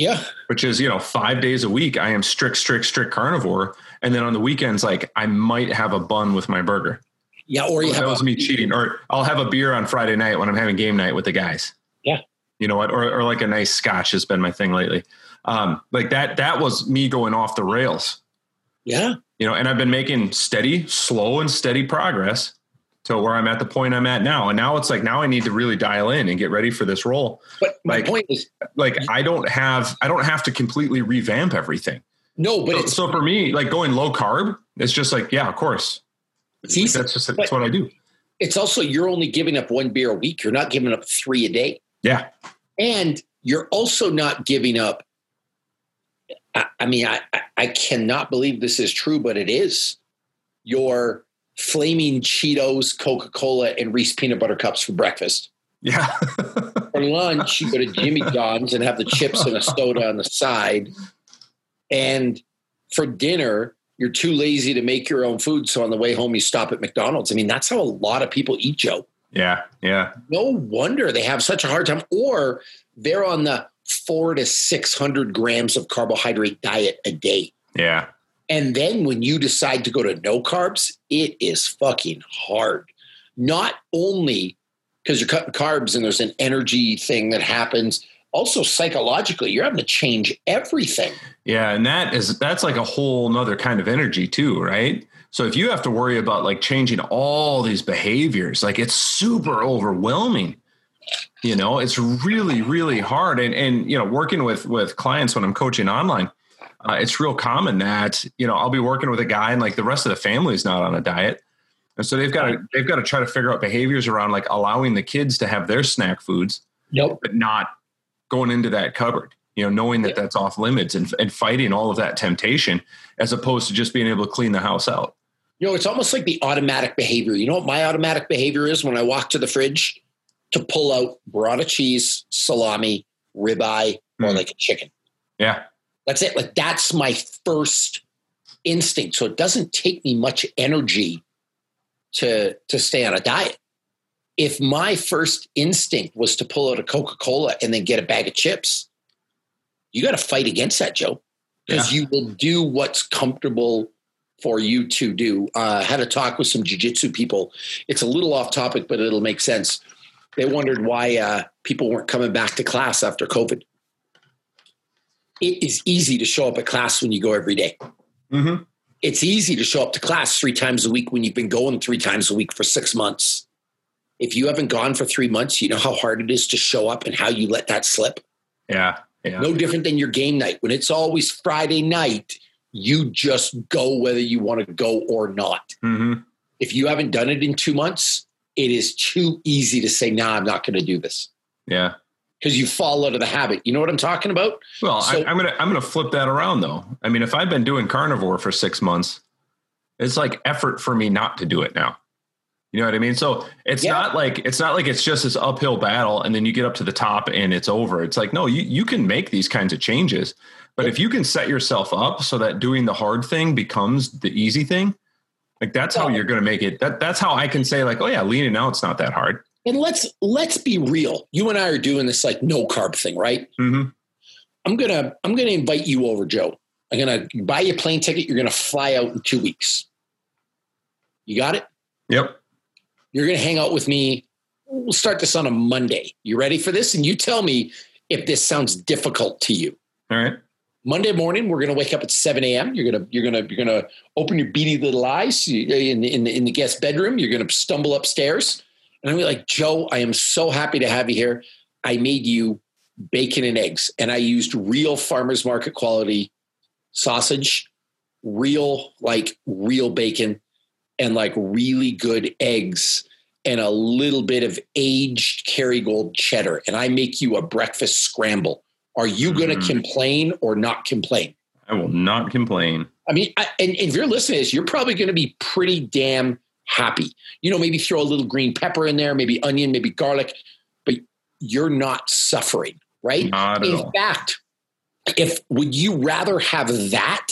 Speaker 2: Yeah.
Speaker 3: Which is, you know, five days a week, I am strict, strict, strict carnivore. And then on the weekends, like I might have a bun with my burger.
Speaker 2: Yeah. Or you
Speaker 3: that was me cheating. Or I'll have a beer on Friday night when I'm having game night with the guys.
Speaker 2: Yeah.
Speaker 3: You know what? Or, or like a nice scotch has been my thing lately. Um, like that, that was me going off the rails.
Speaker 2: Yeah.
Speaker 3: You know, and I've been making steady, slow and steady progress to where I'm at the point I'm at now. And now it's like now I need to really dial in and get ready for this role.
Speaker 2: But my
Speaker 3: like,
Speaker 2: point is
Speaker 3: like I don't have I don't have to completely revamp everything.
Speaker 2: No, but
Speaker 3: so, so for me, like going low carb, it's just like, yeah, of course. It's easy. That's just that's what I do.
Speaker 2: It's also you're only giving up one beer a week. You're not giving up three a day.
Speaker 3: Yeah.
Speaker 2: And you're also not giving up. I, I mean, I, I cannot believe this is true, but it is. Your flaming Cheetos, Coca Cola, and Reese peanut butter cups for breakfast.
Speaker 3: Yeah.
Speaker 2: for lunch, you go to Jimmy John's and have the chips and a soda on the side. And for dinner, you're too lazy to make your own food. So on the way home, you stop at McDonald's. I mean, that's how a lot of people eat, Joe.
Speaker 3: Yeah. Yeah.
Speaker 2: No wonder they have such a hard time. Or they're on the four to 600 grams of carbohydrate diet a day.
Speaker 3: Yeah.
Speaker 2: And then when you decide to go to no carbs, it is fucking hard. Not only because you're cutting carbs and there's an energy thing that happens, also psychologically, you're having to change everything.
Speaker 3: Yeah, and that is that's like a whole nother kind of energy too, right? So if you have to worry about like changing all these behaviors, like it's super overwhelming. You know, it's really, really hard. And and you know, working with with clients when I'm coaching online, uh, it's real common that you know I'll be working with a guy and like the rest of the family is not on a diet, and so they've got to they've got to try to figure out behaviors around like allowing the kids to have their snack foods,
Speaker 2: yep.
Speaker 3: but not going into that cupboard. You know, knowing that yep. that's off limits and and fighting all of that temptation as opposed to just being able to clean the house out.
Speaker 2: You know, it's almost like the automatic behavior. You know what my automatic behavior is when I walk to the fridge to pull out burrata cheese, salami, ribeye, or
Speaker 3: Mm.
Speaker 2: like a chicken.
Speaker 3: Yeah.
Speaker 2: That's it. Like that's my first instinct. So it doesn't take me much energy to to stay on a diet. If my first instinct was to pull out a Coca-Cola and then get a bag of chips, you got to fight against that, Joe, because you will do what's comfortable for you to do. Uh, I had a talk with some jujitsu people. It's a little off topic, but it'll make sense. They wondered why uh, people weren't coming back to class after COVID. It is easy to show up at class when you go every day.
Speaker 3: Mm-hmm.
Speaker 2: It's easy to show up to class three times a week when you've been going three times a week for six months. If you haven't gone for three months, you know how hard it is to show up and how you let that slip.
Speaker 3: Yeah. Yeah.
Speaker 2: No different than your game night. When it's always Friday night, you just go whether you want to go or not.
Speaker 3: Mm-hmm.
Speaker 2: If you haven't done it in two months, it is too easy to say, nah, I'm not going to do this
Speaker 3: Yeah.
Speaker 2: Because you fall out of the habit. You know what I'm talking about?
Speaker 3: Well,
Speaker 2: So-
Speaker 3: I, I'm gonna I'm gonna flip that around though. I mean, if I've been doing carnivore for six months, it's like effort for me not to do it now. You know what I mean? So it's
Speaker 2: Yeah.
Speaker 3: not like it's not like it's just this uphill battle and then you get up to the top and it's over. It's like no, you you can make these kinds of changes, but if you can set yourself up so that doing the hard thing becomes the easy thing, like that's how you're going to make it. That that's how I can say like, oh yeah, leaning out, it's not that hard.
Speaker 2: And let's let's be real. You and I are doing this like no carb thing, right?
Speaker 3: Mm-hmm.
Speaker 2: I'm gonna I'm gonna invite you over, Joe. I'm gonna buy you a plane ticket. You're gonna fly out in two weeks. You got it?
Speaker 3: Yep.
Speaker 2: You're gonna hang out with me. We'll start this on a Monday. You ready for this? And you tell me if this sounds difficult to you.
Speaker 3: All right.
Speaker 2: Monday morning, we're gonna wake up at 7 a.m. You're gonna you're gonna you're gonna open your beady little eyes in the, in the, in the guest bedroom. You're gonna stumble upstairs, and I'm like, Joe, I am so happy to have you here. I made you bacon and eggs, and I used real farmers market quality sausage, real like real bacon, and like really good eggs, and a little bit of aged Kerrygold cheddar. And I make you a breakfast scramble. Are you going to
Speaker 3: Mm.
Speaker 2: complain or not complain?
Speaker 3: I will not complain.
Speaker 2: I mean, I, and, and if you're listening to this, you're probably going to be pretty damn happy. You know, maybe throw a little green pepper in there, maybe onion, maybe garlic, but you're not suffering, right?
Speaker 3: Not
Speaker 2: In
Speaker 3: all.
Speaker 2: fact, if would you rather have that,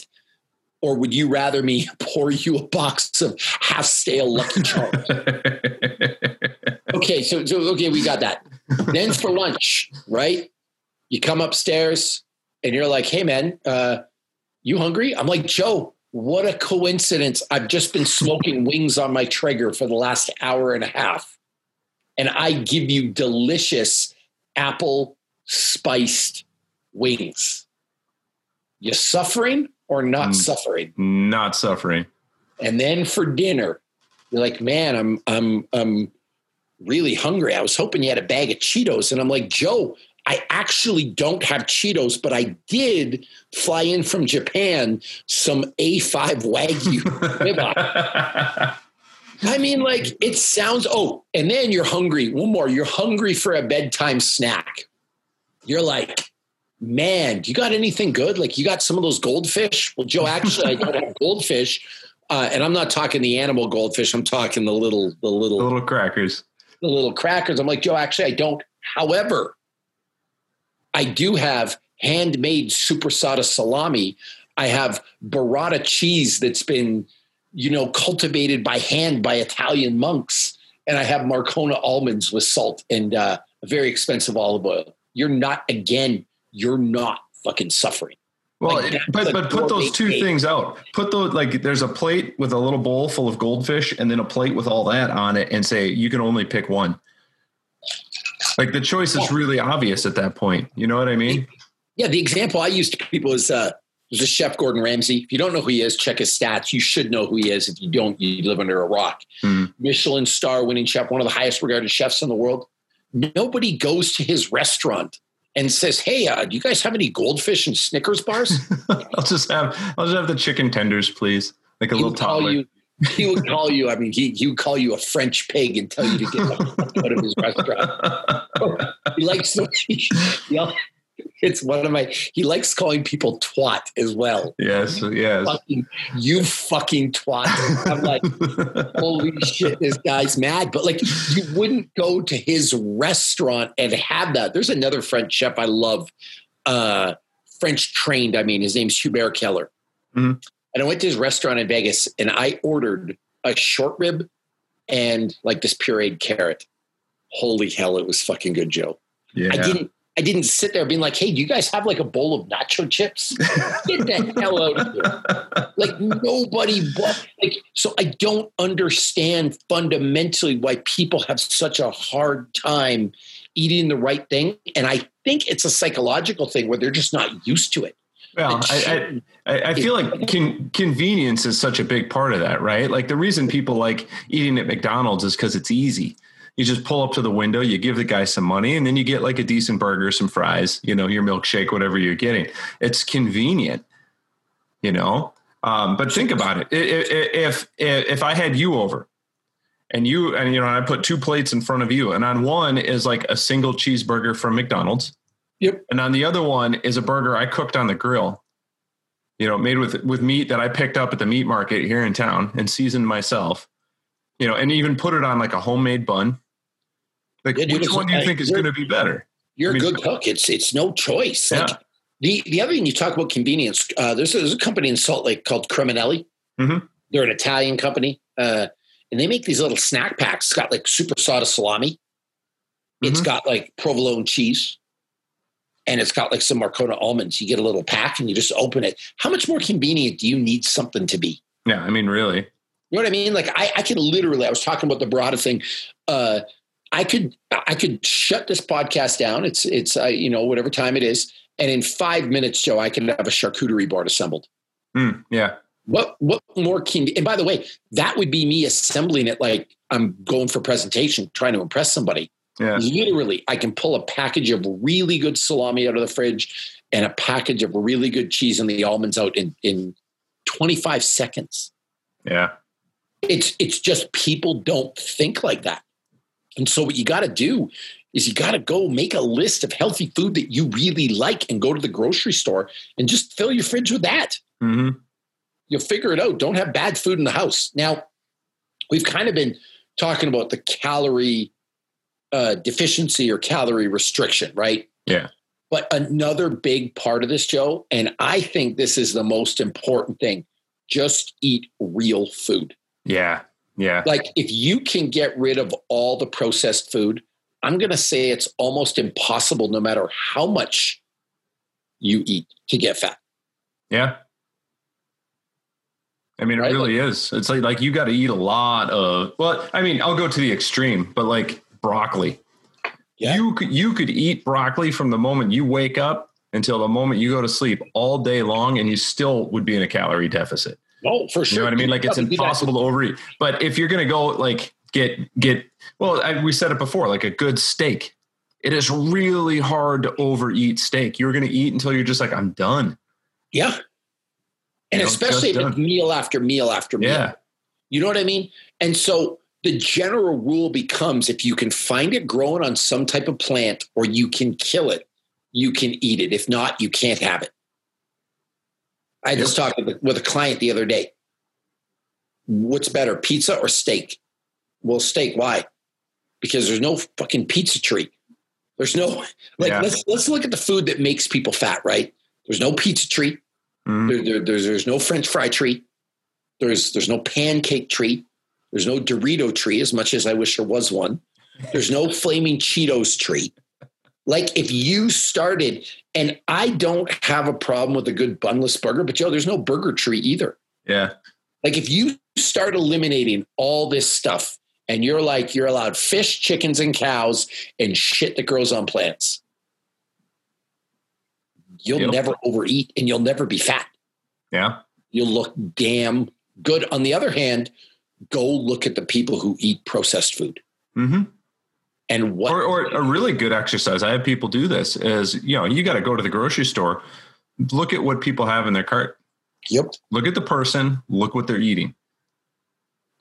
Speaker 2: or would you rather me pour you a box of half stale Lucky Charms? okay, so, so okay, we got that. Then for lunch, right? You come upstairs and you're like, "Hey, man, uh, you hungry?" I'm like, "Joe, what a coincidence! I've just been smoking wings on my Traeger for the last hour and a half, and I give you delicious apple spiced wings. You suffering or not
Speaker 3: Mm.
Speaker 2: suffering?"
Speaker 3: not suffering.
Speaker 2: And then for dinner, you're like, man, I'm I'm I'm really hungry. I was hoping you had a bag of Cheetos. And I'm like, Joe, I actually don't have Cheetos, but I did fly in from Japan some A5 Wagyu. I mean, like it sounds oh, and then you're hungry. One more, you're hungry for a bedtime snack. You're like, man, you got anything good? Like you got some of those goldfish? Well, Joe, actually, I don't have goldfish. Uh, and I'm not talking the animal goldfish. I'm talking the little, the little,
Speaker 3: The little crackers.
Speaker 2: the little crackers. I'm like, Joe, actually, I don't. However, I do have handmade soppressata salami. I have burrata cheese that's been, you know, cultivated by hand by Italian monks, and I have Marcona almonds with salt and uh, a very expensive olive oil. You're not again. You're not fucking suffering.
Speaker 3: Well,
Speaker 2: Like,
Speaker 3: it- but but put those two things out. Put those like there's a plate with a little bowl full of goldfish, and then a plate with all that on it, and say you can only pick one. Like the choice is really obvious at that point. You know what I mean?
Speaker 2: Yeah, the example I use to people is uh, is the chef Gordon Ramsay. If you don't know who he is, check his stats. You should know who he is. If you don't, you live under a rock.
Speaker 3: Mhm.
Speaker 2: Michelin star winning chef, one of the highest regarded chefs in the world. Nobody goes to his restaurant and says, "Hey, uh, do you guys have any goldfish and Snickers bars?"
Speaker 3: I'll just have I'll just have the chicken tenders, please. Like a
Speaker 2: he
Speaker 3: little toddler.
Speaker 2: you. He would call you. I mean, he he would call you a French pig and tell you to get out of his restaurant. he likes he, al- it's one of my. He likes calling people twat as well.
Speaker 3: Yes, yes.
Speaker 2: Fucking, you fucking twat. I'm like, holy shit, this guy's mad. But like, you wouldn't go to his restaurant and have that. There's another French chef I love, uh, French trained. I mean, his name's Hubert Keller.
Speaker 3: Mhm.
Speaker 2: And I went to his restaurant in Vegas and I ordered a short rib and like this pureed carrot. Holy hell, it was fucking good, Joe.
Speaker 3: Yeah.
Speaker 2: I didn't I didn't sit there being like, hey, do you guys have like a bowl of nacho chips? Get the hell out of here. Like nobody but like so I don't understand fundamentally why people have such a hard time eating the right thing. And I think it's a psychological thing where they're just not used to it.
Speaker 3: Well, I, I, I feel like con- convenience is such a big part of that, right? Like the reason people like eating at McDonald's is because it's easy. You just pull up to the window, you give the guy some money, and then you get like a decent burger, some fries, you know, your milkshake, whatever you're getting. It's convenient, you know. Um, but think about it: if if if I had you over, and you and you know, I put two plates in front of you, and on one is like a single cheeseburger from McDonald's.
Speaker 2: Yep.
Speaker 3: And on the other one is a burger I cooked on the grill, you know, made with with meat that I picked up at the meat market here in town and seasoned myself. You know, and even put it on like a homemade bun. Like,
Speaker 2: Yeah, dude,
Speaker 3: which one do you
Speaker 2: like-
Speaker 3: think is going to be better?
Speaker 2: You're
Speaker 3: I mean-
Speaker 2: a good cook. It's it's no choice. Like, the the other thing you talk about convenience. Uh, there's, a, there's a company in Salt Lake called Creminelli.
Speaker 3: Mhm.
Speaker 2: They're an Italian company, uh, and they make these little snack packs. It's got like soppressata salami. It's
Speaker 3: Mhm.
Speaker 2: got like provolone cheese, and it's got like some Marcona almonds. You get a little pack and you just open it. How much more convenient do you need something to be?
Speaker 3: Yeah, I mean, really.
Speaker 2: You know what I mean? Like I, I could literally, I was talking about the burrata thing. Uh, I could, I could shut this podcast down. It's, it's, uh, you know, whatever time it is. And in five minutes, Joe, I can have a charcuterie board assembled.
Speaker 3: Mm, yeah.
Speaker 2: What, what more can, and by the way, that would be me assembling it like I'm going for presentation, trying to impress somebody.
Speaker 3: Yeah.
Speaker 2: Literally, I can pull a package of really good salami out of the fridge and a package of really good cheese and the almonds out in, in 25 seconds.
Speaker 3: Yeah.
Speaker 2: it's it's just people don't think like that. And so what you got to do is you got to go make a list of healthy food that you really like and go to the grocery store and just fill your fridge with that.
Speaker 3: Hmm
Speaker 2: you'll figure it out. Don't have bad food in the house. Now we've kind of been talking about the calorie uh, deficiency or calorie restriction right
Speaker 3: Yeah.
Speaker 2: but another big part of this joe and i think this is the most important thing just eat real food
Speaker 3: Yeah. Yeah.
Speaker 2: like if you can get rid of all the processed food i'm going to say it's almost impossible no matter how much you eat to get fat
Speaker 3: Yeah. I mean, it
Speaker 2: Right?
Speaker 3: really is. It's like like you got to eat a lot of. Well, I mean, I'll go to the extreme, but like broccoli.
Speaker 2: Yeah.
Speaker 3: You could you could eat broccoli from the moment you wake up until the moment you go to sleep all day long, and you still would be in a calorie deficit.
Speaker 2: oh for sure
Speaker 3: You know what I mean? Like it's
Speaker 2: Probably do that.
Speaker 3: impossible to overeat. But if you're going to go like get get well, I, we said it before, like a good steak. It is really hard to overeat steak. You're going to eat until you're just like, I'm done.
Speaker 2: yeah and
Speaker 3: You know,
Speaker 2: especially if it's meal after meal after meal
Speaker 3: Yeah.
Speaker 2: you know what i mean and so the general rule becomes if you can find it growing on some type of plant or you can kill it you can eat it. If not you can't have it. I just talked with a, client the other day. What's better pizza or steak? Well steak why? Because there's no fucking pizza tree. There's no like
Speaker 3: Yeah.
Speaker 2: let's let's look at the food that makes people fat right? There's no pizza tree.
Speaker 3: Mhm.
Speaker 2: there, there- there's there's no french fry tree. There's there's no pancake tree there's no dorito tree as much as i wish there was one there's no flaming cheetos tree like if you started and i don't have a problem with a good bunless burger but joe there's no burger tree either
Speaker 3: Yeah.
Speaker 2: like if you start eliminating all this stuff and you're like you're allowed fish chickens and cows and shit that grows on plants you'll
Speaker 3: Yep.
Speaker 2: never overeat and you'll never be fat
Speaker 3: Yeah.
Speaker 2: you'll look damn good on the other hand go look at the people who eat processed food
Speaker 3: hmm
Speaker 2: and what
Speaker 3: Or, or a really good exercise. I have people do this is, you know, you got to go to the grocery store, look at what people have in their cart,
Speaker 2: yep
Speaker 3: look at the person, look what they're eating.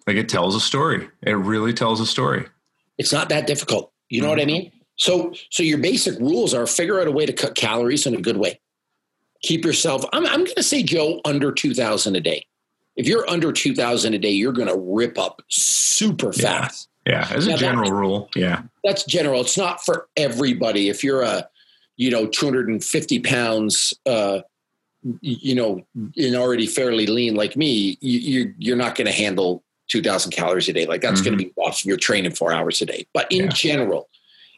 Speaker 3: Like it tells a story. It really tells a story.
Speaker 2: it's not that difficult you know what i mean So, so your basic rules are figure out a way to cut calories in a good way. Keep yourself. I'm, I'm going to say, Joe, under two thousand a day. If you're under two thousand a day, you're going to rip up super fast.
Speaker 3: Yeah, as a
Speaker 2: Now, that-
Speaker 3: general rule. Yeah.
Speaker 2: That's general. It's not for everybody. If you're a, you know, 250 pounds, uh, you know, and already fairly lean like me, you, you you're not going to handle 2,000 calories a day. Like that's going to be off. You're training four hours a day. But in
Speaker 3: Yeah.
Speaker 2: general,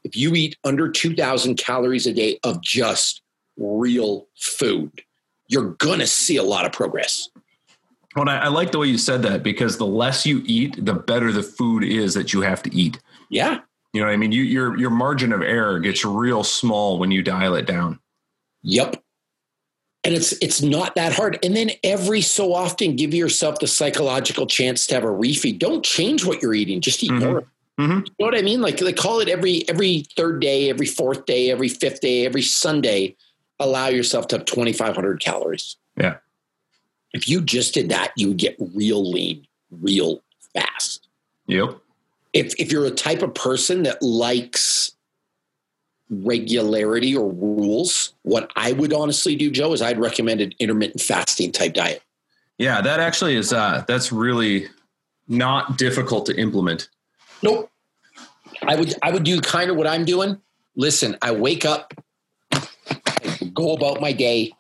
Speaker 2: if you eat under 2,000 calories a day of just real food, you're going to see a lot of progress.
Speaker 3: Well, I, I like the way you said that because the less you eat, the better the food is that you have to eat.
Speaker 2: Yeah.
Speaker 3: You know what I mean? You, your your margin of error gets real small when you dial it down.
Speaker 2: Yep. And it's it's not that hard. And then every so often give yourself the psychological chance to have a refeed. Don't change what you're eating. Just eat
Speaker 3: Mhm.
Speaker 2: more.
Speaker 3: Mhm.
Speaker 2: You know what I mean? Like they call it every every third day, every fourth day, every fifth day, every Sunday. Allow yourself to have 2,500 calories.
Speaker 3: Yeah.
Speaker 2: If you just did that, you would get real lean, real fast.
Speaker 3: Yep.
Speaker 2: If if you're a type of person that likes regularity or rules, what I would honestly do, Joe, is I'd recommend an intermittent fasting type diet.
Speaker 3: Yeah, that actually is uh that's really not difficult to implement.
Speaker 2: Nope. I would I would do kind of what I'm doing. Listen, I wake up, I go about my day,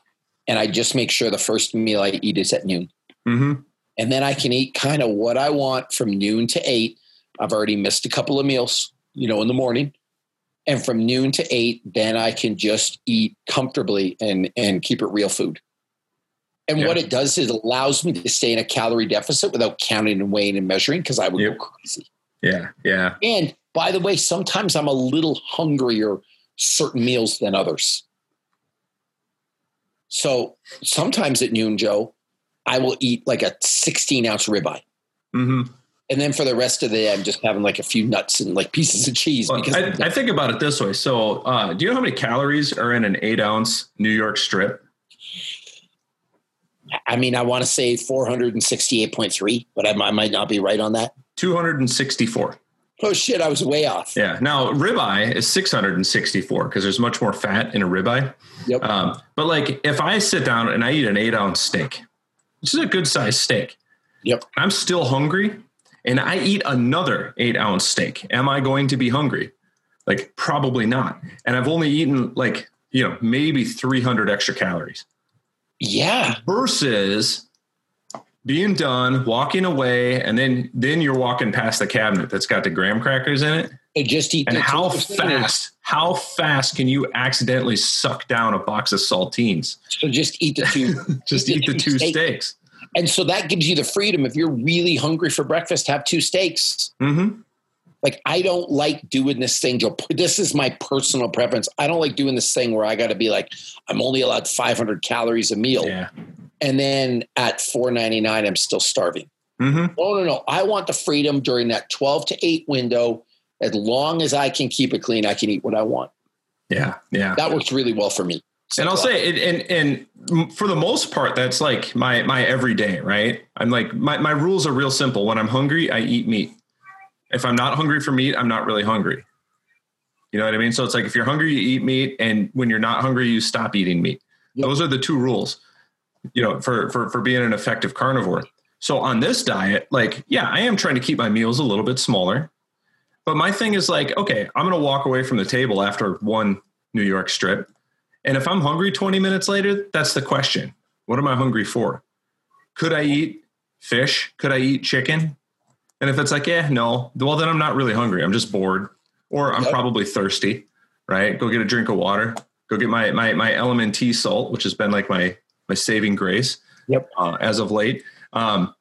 Speaker 2: and I just make sure the first meal I eat is at noon.
Speaker 3: Mm-hmm.
Speaker 2: And then I can eat kind of what I want from noon to eight. I've already missed a couple of meals, you know, in the morning. And from noon to eight, then I can just eat comfortably and and keep it real food. And
Speaker 3: Yeah.
Speaker 2: what it does is it allows me to stay in a calorie deficit without counting and weighing and measuring because I would
Speaker 3: Yep.
Speaker 2: go crazy.
Speaker 3: Yeah, yeah.
Speaker 2: And by the way, sometimes I'm a little hungrier certain meals than others. So sometimes at noon, Joe, I will eat like a 16 ounce ribeye.
Speaker 3: Mm-hmm.
Speaker 2: And then for the rest of the day, I'm just having like a few nuts and like pieces of cheese.
Speaker 3: Well,
Speaker 2: because
Speaker 3: I, I think about it this way. So, uh, do you know how many calories are in an eight ounce New York strip?
Speaker 2: I mean, I want to say 468.3, but I, I might not be right on that.
Speaker 3: 264.
Speaker 2: Oh shit, I was way off.
Speaker 3: Yeah. Now, ribeye is 664 because there's much more fat in a ribeye.
Speaker 2: Yep.
Speaker 3: Um, but like if I sit down and I eat an eight ounce steak, which is a good sized steak,
Speaker 2: Yep.
Speaker 3: I'm still hungry and I eat another eight ounce steak. Am I going to be hungry? Like, probably not. And I've only eaten like, you know, maybe 300 extra calories
Speaker 2: Yeah.
Speaker 3: versus being done, walking away, and then then you're walking past the cabinet that's got the graham crackers in it.
Speaker 2: I just eat
Speaker 3: And how fast, how fast can you accidentally suck down a box of saltines?
Speaker 2: So just eat the two.
Speaker 3: Just eat the two
Speaker 2: steak.
Speaker 3: steaks.
Speaker 2: And so that gives you the freedom. If you're really hungry for breakfast, have two steaks.
Speaker 3: Mm-hmm.
Speaker 2: Like I don't like doing this thing, Joe. This is my personal preference. I don't like doing this thing where I got to be like, I'm only allowed 500 calories a meal,
Speaker 3: Yeah.
Speaker 2: And then at 4.99, I'm still starving.
Speaker 3: Mm-hmm.
Speaker 2: No, no, no. I want the freedom during that 12 to 8 window. As long as I can keep it clean, I can eat what I want.
Speaker 3: Yeah. Yeah.
Speaker 2: That works really well for me.
Speaker 3: and I'll say it, and and for the most part, that's like my my everyday, right? I'm like my my rules are real simple. When I'm hungry, I eat meat. If I'm not hungry for meat, I'm not really hungry. You know what I mean? So it's like if you're hungry, you eat meat, and when you're not hungry, you stop eating meat.
Speaker 2: Yep.
Speaker 3: Those are the two rules. You know, for for for being an effective carnivore. So on this diet, like, yeah, I am trying to keep my meals a little bit smaller. But my thing is like, okay, I'm going to walk away from the table after one New York strip. And if I'm hungry 20 minutes later, that's the question. What am I hungry for? Could I eat fish? Could I eat chicken? And if it's like, yeah, no, well, then I'm not really hungry. I'm just bored or I'm
Speaker 2: Yep.
Speaker 3: probably thirsty, right? Go get a drink of water. Go get my, my, my element T salt, which has been like my, my saving grace
Speaker 2: Yep.
Speaker 3: uh, as of late. Um,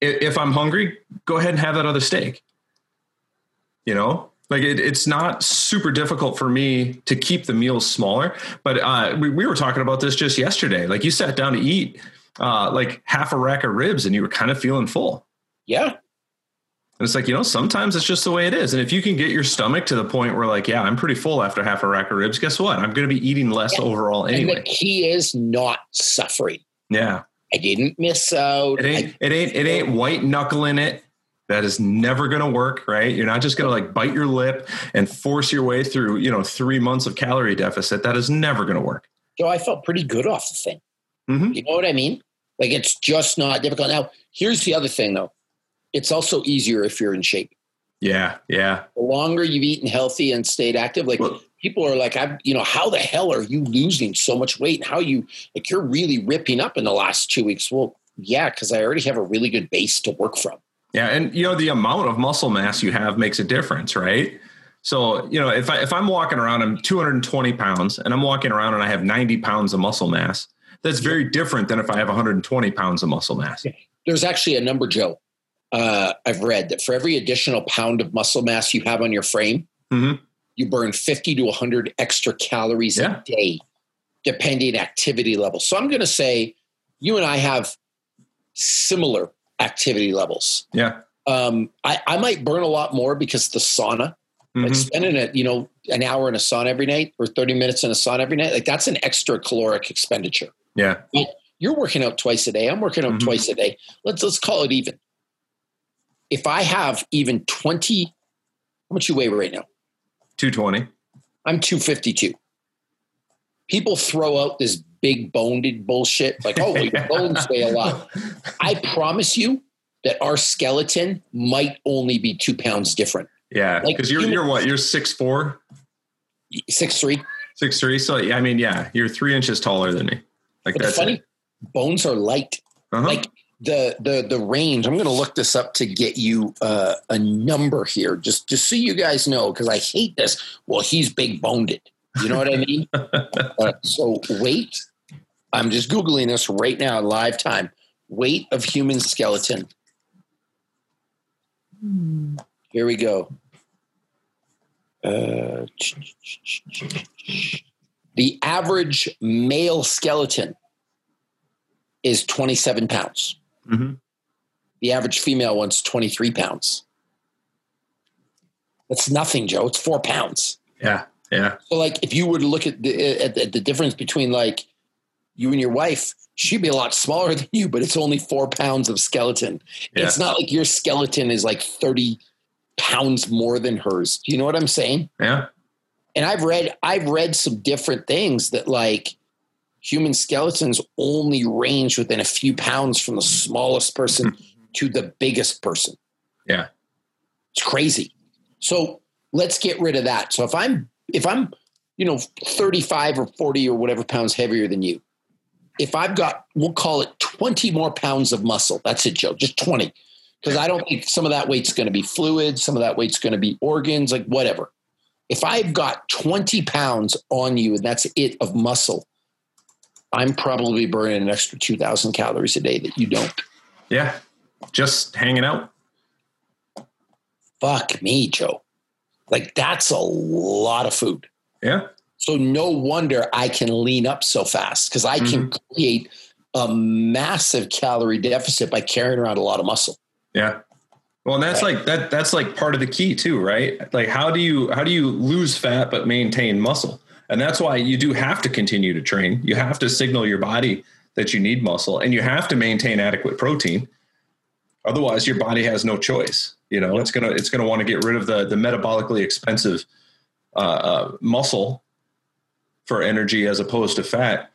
Speaker 3: if, if I'm hungry, go ahead and have that other steak. You know, like it, it's not super difficult for me to keep the meals smaller. But uh, we, we were talking about this just yesterday. Like you sat down to eat uh, like half a rack of ribs and you were kind of feeling full.
Speaker 2: Yeah.
Speaker 3: And it's like, you know, sometimes it's just the way it is. And if you can get your stomach to the point where, like, yeah, I'm pretty full after half a rack of ribs, guess what? I'm going to be eating less
Speaker 2: Yeah.
Speaker 3: overall
Speaker 2: And the
Speaker 3: anyway.
Speaker 2: key is not suffering.
Speaker 3: Yeah.
Speaker 2: I didn't miss out.
Speaker 3: It ain't, it ain't, it ain't white knuckling it. That is never going to work, right? You're not just going to like bite your lip and force your way through, you know, three months of calorie deficit. That is never going to work.
Speaker 2: So I felt pretty good off the thing.
Speaker 3: Mm-hmm.
Speaker 2: You know what I mean? Like it's just not difficult. Now, here's the other thing though. It's also easier if you're in shape.
Speaker 3: Yeah, yeah.
Speaker 2: The longer you've eaten healthy and stayed active, like
Speaker 3: Well-
Speaker 2: people are like, I'm, you know, how the hell are you losing so much weight? And how you like you're really ripping up in the last two weeks? Well, yeah, because I already have a really good base to work from.
Speaker 3: Yeah, and you know the amount of muscle mass you have makes a difference, right? So you know if I if I'm walking around, I'm 220 pounds, and I'm walking around and I have 90 pounds of muscle mass. That's very different than if I have 120 pounds of muscle mass.
Speaker 2: There's actually a number, Joe. Uh, I've read that for every additional pound of muscle mass you have on your frame,
Speaker 3: Mhm.
Speaker 2: you burn 50 to 100 extra calories
Speaker 3: Yeah.
Speaker 2: a day, depending activity level. So I'm going to say you and I have similar activity levels.
Speaker 3: Yeah.
Speaker 2: Um, I, I might burn a lot more because the sauna, like
Speaker 3: Mhm.
Speaker 2: spending it, you know, an hour in a sauna every night or 30 minutes in a sauna every night, like that's an extra caloric expenditure.
Speaker 3: Yeah.
Speaker 2: But You're working out twice a day. I'm working out
Speaker 3: Mhm.
Speaker 2: twice a day. Let's let's call it even. If I have even 20, how much you weigh right now?
Speaker 3: 220.
Speaker 2: I'm 252. People throw out this big boned bullshit, like, oh, your bones weigh a lot. I promise you that our skeleton might only be two pounds different.
Speaker 3: Yeah,
Speaker 2: Like
Speaker 3: because you're you're what? You're six four,
Speaker 2: Six three.
Speaker 3: six three. So yeah, I mean, yeah, you're three inches taller than me. Like
Speaker 2: But
Speaker 3: that's
Speaker 2: funny,
Speaker 3: it.
Speaker 2: bones are light.
Speaker 3: Uh-huh.
Speaker 2: Like the the the range. I'm going to look this up to get you uh, a number here, just just so you guys know, because I hate this. Well, he's big boned. You know what I mean? uh, so weight. I'm just googling this right now live time. Weight of human skeleton. Here we go. Uh, the average male skeleton is 27 pounds.
Speaker 3: Mhm.
Speaker 2: The average female wants 23 pounds. That's nothing, Joe. It's four pounds.
Speaker 3: yeah, yeah,
Speaker 2: So, like, if you were to look at the, at the, at the difference between like you and your wife, she'd be a lot smaller than you, but it's only four pounds of skeleton.
Speaker 3: Yeah.
Speaker 2: It's not like your skeleton is like 30 pounds more than hers. Do you know what I'm saying?
Speaker 3: yeah.
Speaker 2: and I've read I've read some different things that like human skeletons only range within a few pounds from the smallest person hmm. to the biggest person.
Speaker 3: Yeah.
Speaker 2: It's crazy. So let's get rid of that. So if I'm if I'm you know 35 or 40 or whatever pounds heavier than you, if I've got we'll call it 20 more pounds of muscle. That's it, Joe. Just 20. Because I don't think some of that weight's going to be fluid, some of that weight's going to be organs, like whatever if I've got 20 pounds on you and that's it of muscle, I'm probably burning an extra 2,000 calories a day that you don't.
Speaker 3: Yeah, just hanging out.
Speaker 2: Fuck me, Joe. Like that's a lot of food.
Speaker 3: Yeah,
Speaker 2: So no wonder I can lean up so fast because I can mm-hmm. create a massive calorie deficit by carrying around a lot of muscle.
Speaker 3: yeah. Well, and that's like that. That's like part of the key too, right? Like, how do you how do you lose fat but maintain muscle? And that's why you do have to continue to train. You have to signal your body that you need muscle, and you have to maintain adequate protein. Otherwise, your body has no choice. You know, it's gonna it's gonna want to get rid of the the metabolically expensive uh, uh, muscle for energy as opposed to fat.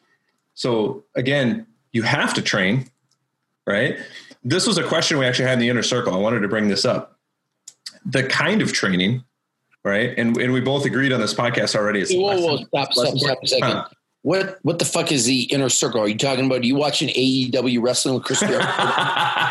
Speaker 3: So again, you have to train, right? This was a question we actually had in the inner circle. I wanted to bring this up. The kind of training, right? And and we both agreed on this podcast already. It's
Speaker 2: Whoa, whoa, stop, stop, stop a second.
Speaker 3: Huh.
Speaker 2: What what the fuck is the inner circle? Are you talking about? Are you watching AEW wrestling with Chris Jericho?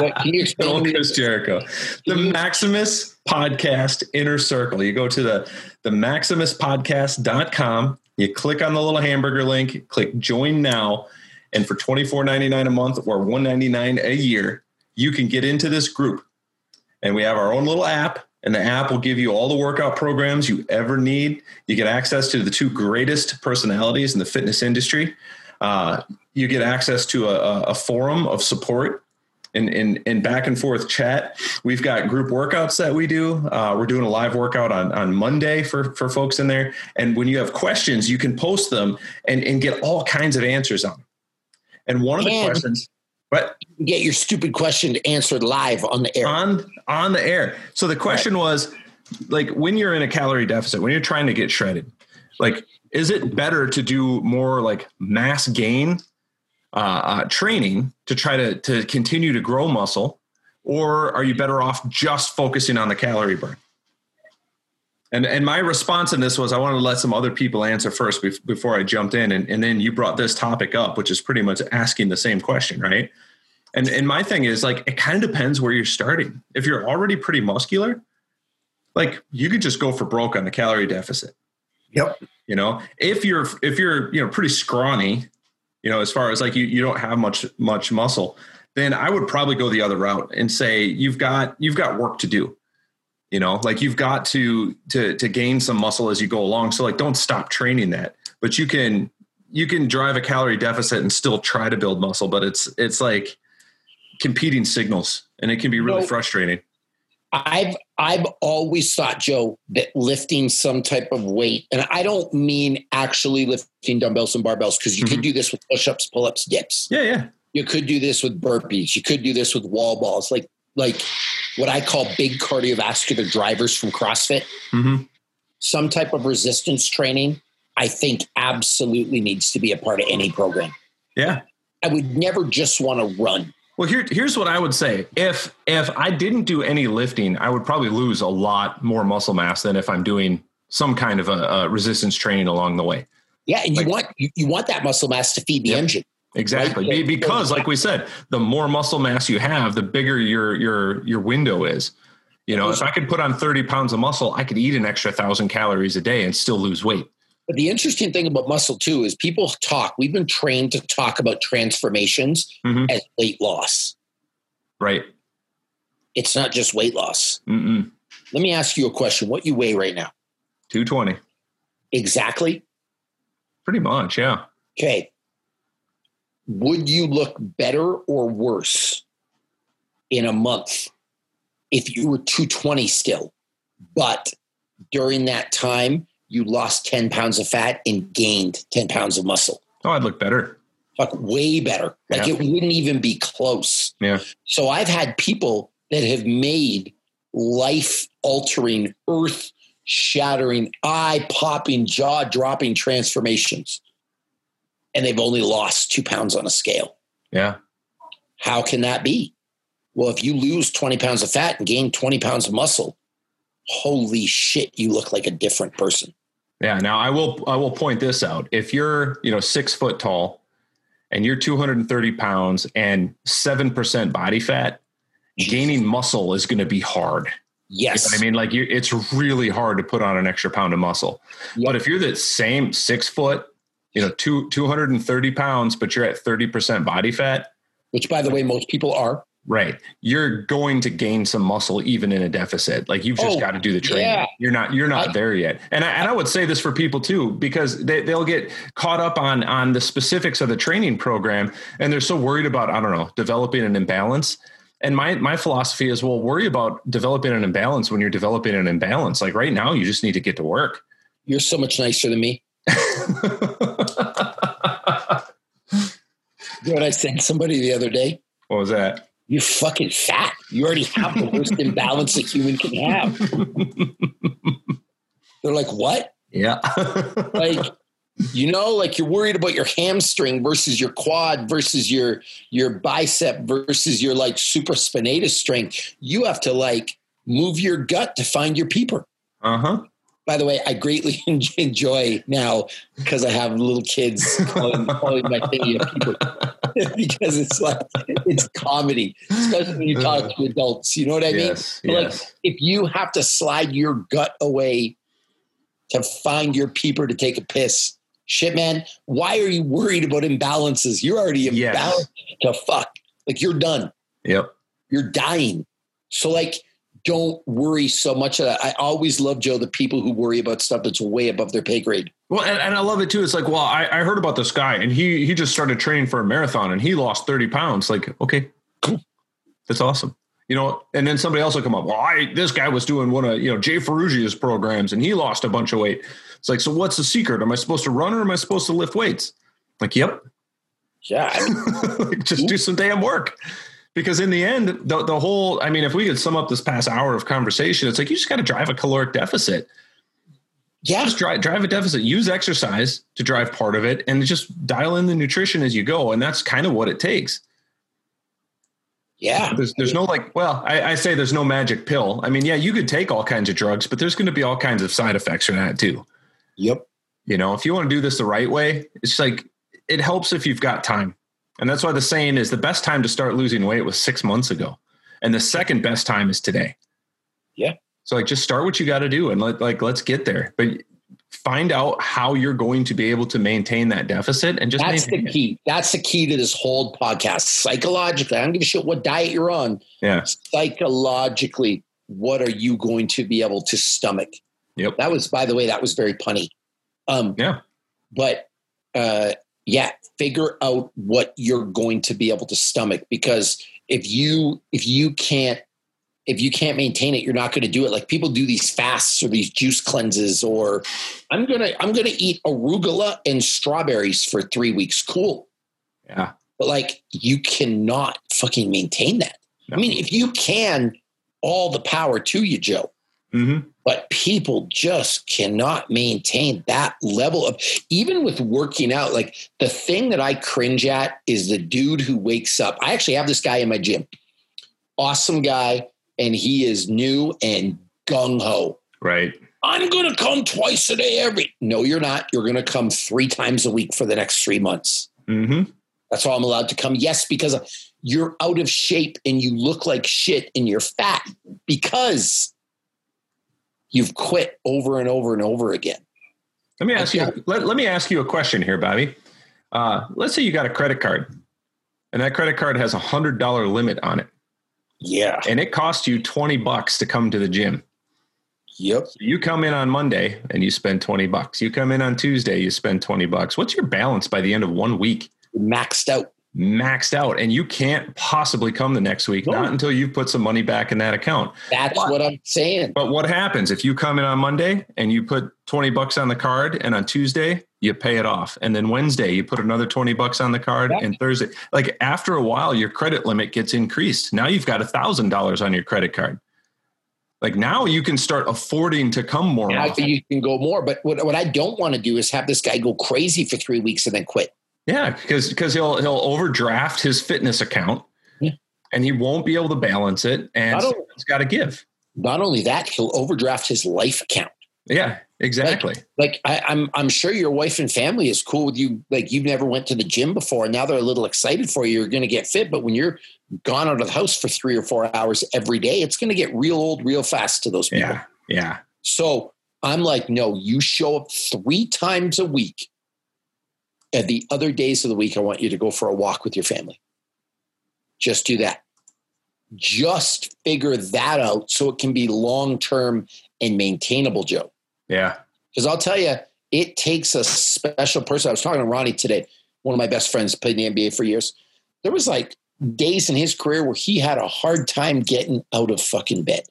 Speaker 2: What, can you explain? Me?
Speaker 3: Chris Jericho. The Maximus Podcast Inner Circle. You go to the, the maximuspodcast.com. You click on the little hamburger link, click join now. And for $24.99 a month or 199 a year, you can get into this group. And we have our own little app, and the app will give you all the workout programs you ever need. You get access to the two greatest personalities in the fitness industry. Uh, you get access to a, a- forum of support and, in, in back and forth chat. We've got group workouts that we do. Uh, we're doing a live workout on, on Monday for, for folks in there. And when you have questions, you can post them and, and get all kinds of answers on. them. And one of the
Speaker 2: And-
Speaker 3: questions, But
Speaker 2: get your stupid question answered live on the air.
Speaker 3: On on the air. So the question right. was like when you're in a calorie deficit, when you're trying to get shredded, like is it better to do more like mass gain uh, uh, training to try to to continue to grow muscle, or are you better off just focusing on the calorie burn? And and my response in this was I wanted to let some other people answer first before I jumped in, and, and then you brought this topic up, which is pretty much asking the same question, right? And and my thing is like it kind of depends where you're starting. If you're already pretty muscular, like you could just go for broke on the calorie deficit.
Speaker 2: Yep.
Speaker 3: You know, if you're if you're you know pretty scrawny, you know, as far as like you you don't have much much muscle, then I would probably go the other route and say you've got you've got work to do you know like you've got to to to gain some muscle as you go along so like don't stop training that but you can you can drive a calorie deficit and still try to build muscle but it's it's like competing signals and it can be really frustrating
Speaker 2: i've i've always thought joe that lifting some type of weight and i don't mean actually lifting dumbbells and barbells because you mm-hmm. could do this with push-ups pull-ups dips
Speaker 3: yeah yeah
Speaker 2: you could do this with burpees you could do this with wall balls like like what I call big cardiovascular drivers from CrossFit, mm-hmm. some type of resistance training, I think absolutely needs to be a part of any program.
Speaker 3: Yeah.
Speaker 2: I would never just want to run.
Speaker 3: Well, here, here's what I would say. If if I didn't do any lifting, I would probably lose a lot more muscle mass than if I'm doing some kind of a, a resistance training along the way.
Speaker 2: Yeah, and like, you want you, you, want that muscle mass to feed the yep. engine.
Speaker 3: Exactly. Right? Because like we said, the more muscle mass you have, the bigger your your your window is. You know, if I could put on 30 pounds of muscle, I could eat an extra thousand calories a day and still lose weight.
Speaker 2: But the interesting thing about muscle too is people talk, we've been trained to talk about transformations mm-hmm. as weight loss.
Speaker 3: Right.
Speaker 2: It's not just weight loss.
Speaker 3: Mm-mm.
Speaker 2: Let me ask you a question. What you weigh right now?
Speaker 3: 220.
Speaker 2: Exactly.
Speaker 3: Pretty much, yeah.
Speaker 2: Okay would you look better or worse in a month if you were 220 still, but during that time you lost 10 pounds of fat and gained 10 pounds of muscle?
Speaker 3: Oh, I'd look better.
Speaker 2: Fuck, way better. Like yeah. it wouldn't even be close.
Speaker 3: Yeah.
Speaker 2: So I've had people that have made life altering, earth shattering, eye popping, jaw dropping transformations and they've only lost two pounds on a scale.
Speaker 3: Yeah.
Speaker 2: How can that be? Well, if you lose 20 pounds of fat and gain 20 pounds of muscle, holy shit, you look like a different person.
Speaker 3: Yeah. Now I will I will point this out. If you're, you know, six foot tall and you're 230 pounds and seven percent body fat, gaining muscle is going to be hard.
Speaker 2: Yes.
Speaker 3: You know I mean, like it's really hard to put on an extra pound of muscle. Yep. But if you're the same six foot, you know, two, 230 pounds, but you're at 30% body fat.
Speaker 2: Which, by the way, most people are.
Speaker 3: Right. You're going to gain some muscle even in a deficit. Like you've just oh, got to do the training. Yeah. You're not, you're not I, there yet. And I, and I would say this for people too, because they, they'll get caught up on, on the specifics of the training program. And they're so worried about, I don't know, developing an imbalance. And my, my philosophy is, well, worry about developing an imbalance when you're developing an imbalance. Like right now, you just need to get to work.
Speaker 2: You're so much nicer than me. you know what I said somebody the other day?
Speaker 3: What was that?
Speaker 2: You're fucking fat. You already have the worst imbalance a human can have. They're like, what?
Speaker 3: Yeah.
Speaker 2: like, you know, like you're worried about your hamstring versus your quad versus your your bicep versus your like supraspinatus strength. You have to like move your gut to find your peeper.
Speaker 3: Uh-huh
Speaker 2: by the way, I greatly enjoy now because I have little kids calling, calling my thingy people because it's like it's comedy, especially when you uh-huh. talk to adults. You know what I mean?
Speaker 3: Yes, yes.
Speaker 2: Like if you have to slide your gut away to find your peeper to take a piss, shit, man, why are you worried about imbalances? You're already imbalanced yes. to fuck. Like you're done.
Speaker 3: Yep.
Speaker 2: You're dying. So like don't worry so much. That I always love Joe the people who worry about stuff that's way above their pay grade.
Speaker 3: Well, and, and I love it too. It's like, well, I, I, heard about this guy, and he he just started training for a marathon, and he lost thirty pounds. Like, okay, cool, that's awesome. You know, and then somebody else will come up. Well, I this guy was doing one of you know Jay Ferruggia's programs, and he lost a bunch of weight. It's like, so what's the secret? Am I supposed to run or am I supposed to lift weights? Like, yep,
Speaker 2: Yeah.
Speaker 3: Like, just do some damn work. Because in the end, the, the whole, I mean, if we could sum up this past hour of conversation, it's like you just got to drive a caloric deficit.
Speaker 2: Yeah.
Speaker 3: Just drive, drive a deficit, use exercise to drive part of it, and just dial in the nutrition as you go. And that's kind of what it takes.
Speaker 2: Yeah.
Speaker 3: There's, there's no like, well, I, I say there's no magic pill. I mean, yeah, you could take all kinds of drugs, but there's going to be all kinds of side effects from that too.
Speaker 2: Yep.
Speaker 3: You know, if you want to do this the right way, it's like it helps if you've got time. And that's why the saying is the best time to start losing weight was six months ago. And the second best time is today.
Speaker 2: Yeah.
Speaker 3: So like just start what you got to do and let like let's get there. But find out how you're going to be able to maintain that deficit and just
Speaker 2: That's the
Speaker 3: maintain it.
Speaker 2: key. That's the key to this whole podcast. Psychologically, I don't give a shit what diet you're on.
Speaker 3: Yeah.
Speaker 2: Psychologically, what are you going to be able to stomach?
Speaker 3: Yep.
Speaker 2: That was, by the way, that was very punny. Um,
Speaker 3: Yeah.
Speaker 2: but uh, yeah, figure out what you're going to be able to stomach because if you if you can't if you can't maintain it, you're not going to do it. Like people do these fasts or these juice cleanses, or I'm gonna I'm gonna eat arugula and strawberries for three weeks. Cool,
Speaker 3: Yeah.
Speaker 2: but like you cannot fucking maintain that. I mean, if you can, all the power to you, Joe.
Speaker 3: Mm-hmm.
Speaker 2: But people just cannot maintain that level of even with working out. Like the thing that I cringe at is the dude who wakes up. I actually have this guy in my gym. Awesome guy, and he is new and gung ho.
Speaker 3: Right.
Speaker 2: I'm going to come twice a day every. No, you're not. You're going to come three times a week for the next three months.
Speaker 3: Mm-hmm.
Speaker 2: That's all I'm allowed to come. Yes, because you're out of shape and you look like shit and you're fat because you've quit over and over and over again.
Speaker 3: Let me ask you. Let, let me ask you a question here, Bobby. Uh, let's say you got a credit card, and that credit card has a hundred dollar limit on it,
Speaker 2: Yeah.
Speaker 3: and it costs you twenty bucks to come to the gym.
Speaker 2: Yep.
Speaker 3: You come in on Monday and you spend twenty bucks. You come in on Tuesday, you spend twenty bucks. What's your balance by the end of one week?
Speaker 2: Maxed out.
Speaker 3: Maxed out, and you can't possibly come the next week,
Speaker 2: No.
Speaker 3: not until you've put some money back in that account.
Speaker 2: That's
Speaker 3: What?
Speaker 2: what I'm saying.
Speaker 3: But what happens if you come in on Monday and you put 20 bucks on the card and on Tuesday you pay it off and then Wednesday you put another 20 bucks on the card and Thursday like after a while your credit limit gets increased. Now you've got a thousand dollars on your credit card. Like now you can start affording to come more
Speaker 2: you can go more. But what, what I don't want to do is have this guy go crazy for three weeks and then quit.
Speaker 3: Yeah, because because he'll he'll overdraft his fitness account
Speaker 2: Yeah.
Speaker 3: and he won't be able to balance it and it's got to give.
Speaker 2: Not only that, he'll overdraft his life account.
Speaker 3: Yeah, exactly.
Speaker 2: Like I, I'm, I'm sure your wife and family is cool with you. Like you've never went to the gym before, and now they're a little excited for you. You're going to get fit, but when you're gone out of the house for three or four hours every day, it's going to get real old real fast to those people.
Speaker 3: yeah. Yeah.
Speaker 2: So I'm like, no, you show up three times a week. And the other days of the week, I want you to go for a walk with your family. Just do that. Just figure that out so it can be long term and maintainable, Joe.
Speaker 3: Yeah.
Speaker 2: Because I'll tell you, it takes a special person. I was talking to Ronnie today, one of my best friends, played in the NBA for years. There was like days in his career where he had a hard time getting out of fucking bed.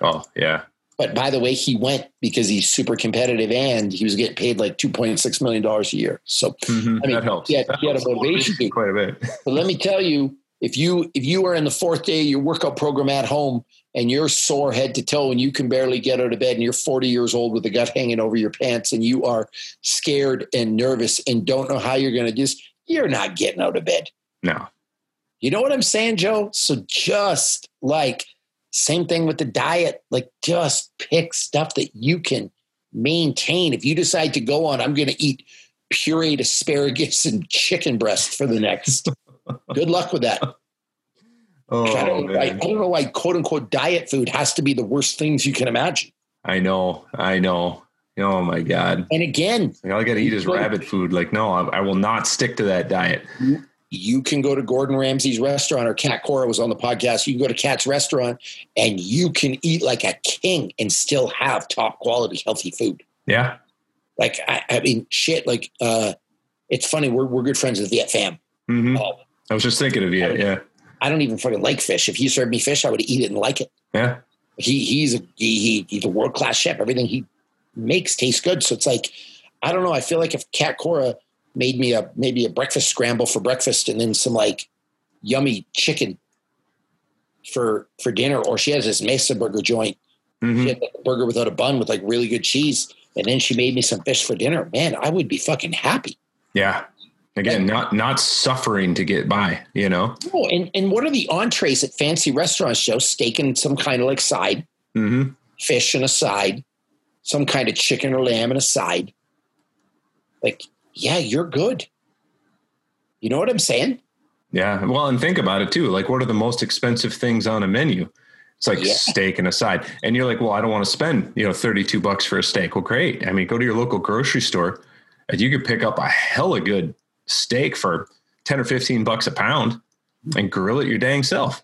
Speaker 3: Oh, yeah.
Speaker 2: But by the way, he went because he's super competitive and he was getting paid like $2.6 million a year. So,
Speaker 3: Mhm.
Speaker 2: I mean,
Speaker 3: that helps.
Speaker 2: yeah,
Speaker 3: That
Speaker 2: he had a motivation.
Speaker 3: quite a bit.
Speaker 2: but let me tell you, if you if you are in the fourth day of your workout program at home and you're sore head to toe and you can barely get out of bed and you're 40 years old with the gut hanging over your pants and you are scared and nervous and don't know how you're going to just you're not getting out of bed.
Speaker 3: No.
Speaker 2: You know what I'm saying, Joe? So just like same thing with the diet, like just pick stuff that you can maintain. If you decide to go on, I'm going to eat pureed asparagus and chicken breast for the next. Good luck with that.
Speaker 3: Oh,
Speaker 2: I, don't know why, I don't know why quote unquote diet food has to be the worst things you can imagine.
Speaker 3: I know. I know. Oh my God.
Speaker 2: And again,
Speaker 3: Like, all I got to eat is rabbit food. Like, no, I, I will not stick to that diet.
Speaker 2: you can go to Gordon Ramsay's restaurant or Cat Cora was on the podcast. You can go to Cat's restaurant and you can eat like a king and still have top quality healthy food.
Speaker 3: Yeah.
Speaker 2: Like I, I mean, shit. Like uh, it's funny. We're we're good friends with Viet Pham.
Speaker 3: hmm
Speaker 2: Oh,
Speaker 3: I was just thinking of you. Yeah.
Speaker 2: I don't even fucking like fish. If he served me fish, I would eat it and like it.
Speaker 3: Yeah.
Speaker 2: He he's a he, he he's a world class chef. Everything he makes tastes good. So it's like I don't know. I feel like if Cat Cora made me a maybe a breakfast scramble for breakfast and then some like yummy chicken for for dinner or she has this mesa burger joint
Speaker 3: Mhm.
Speaker 2: she had like a burger without a bun with like really good cheese and then she made me some fish for dinner man i would be fucking happy
Speaker 3: Yeah. Again, not not suffering to get by, you know?
Speaker 2: oh and, and what are the entrees at fancy restaurants joe steak and some kind of like side
Speaker 3: hmm
Speaker 2: fish and a side some kind of chicken or lamb and a side like yeah you're good you know what i'm saying
Speaker 3: Yeah. Well, and think about it too. Like, what are the most expensive things on a menu? It's like
Speaker 2: Yeah.
Speaker 3: steak and a side. And you're like, well, I don't want to spend, you know, 32 bucks for a steak. Well, great. I mean, go to your local grocery store and you could pick up a hella good steak for 10 or 15 bucks a pound and grill it your dang self.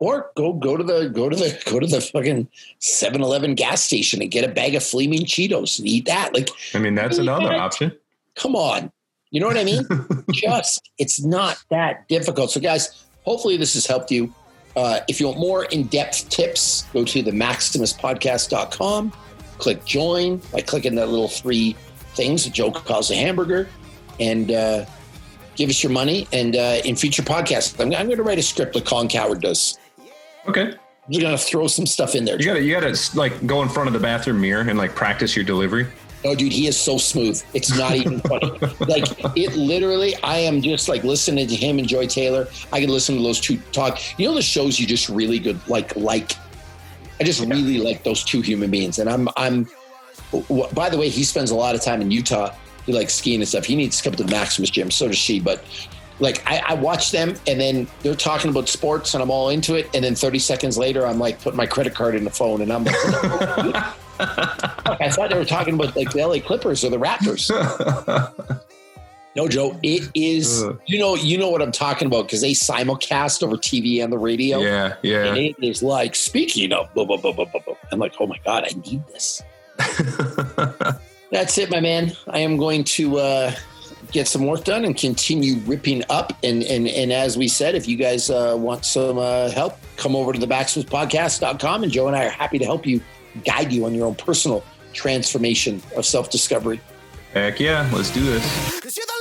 Speaker 2: or go go to the go to the go to the fucking 7-Eleven gas station and get a bag of flaming Cheetos and eat that. Like,
Speaker 3: I mean, that's another option.
Speaker 2: come on. You know what I mean? Just it's not that difficult. So guys, hopefully this has helped you. Uh, if you want more in-depth tips, go to the maximuspodcast.com, click join by clicking the little three things that Joe calls a hamburger, and uh, give us your money. And uh, in future podcasts, I'm, I'm going to write a script like Colin Cowherd does.
Speaker 3: Okay.
Speaker 2: You're going to throw some stuff in there.
Speaker 3: You gotta, you gotta like go in front of the bathroom mirror and like practice your delivery.
Speaker 2: No, dude, he is so smooth. It's not even funny. like it literally, I am just like listening to him and Joy Taylor. I can listen to those two talk. You know the shows you just really good like like. I just really like those two human beings, and I'm I'm. By the way, he spends a lot of time in Utah. He likes skiing and stuff. He needs to come to the Maximus gym. So does she. But like I, I watch them, and then they're talking about sports, and I'm all into it. And then 30 seconds later, I'm like putting my credit card in the phone, and I'm like. I thought they were talking about like the LA Clippers or the Raptors. no, Joe, it is.
Speaker 3: Ugh.
Speaker 2: You know, you know what I'm talking about because they simulcast over TV and the radio.
Speaker 3: Yeah, Yeah.
Speaker 2: And it is like speaking of blah, blah, blah, blah, blah, blah. I'm like, oh my God, I need this. That's it, my man. I am going to uh, get some work done and continue ripping up. And and and as we said, if you guys uh, want some uh, help, come over to the maximuspodcast.com and Joe and I are happy to help you guide you on your own personal transformation of self-discovery.
Speaker 3: Heck yeah, let's do this.
Speaker 4: Cause you're the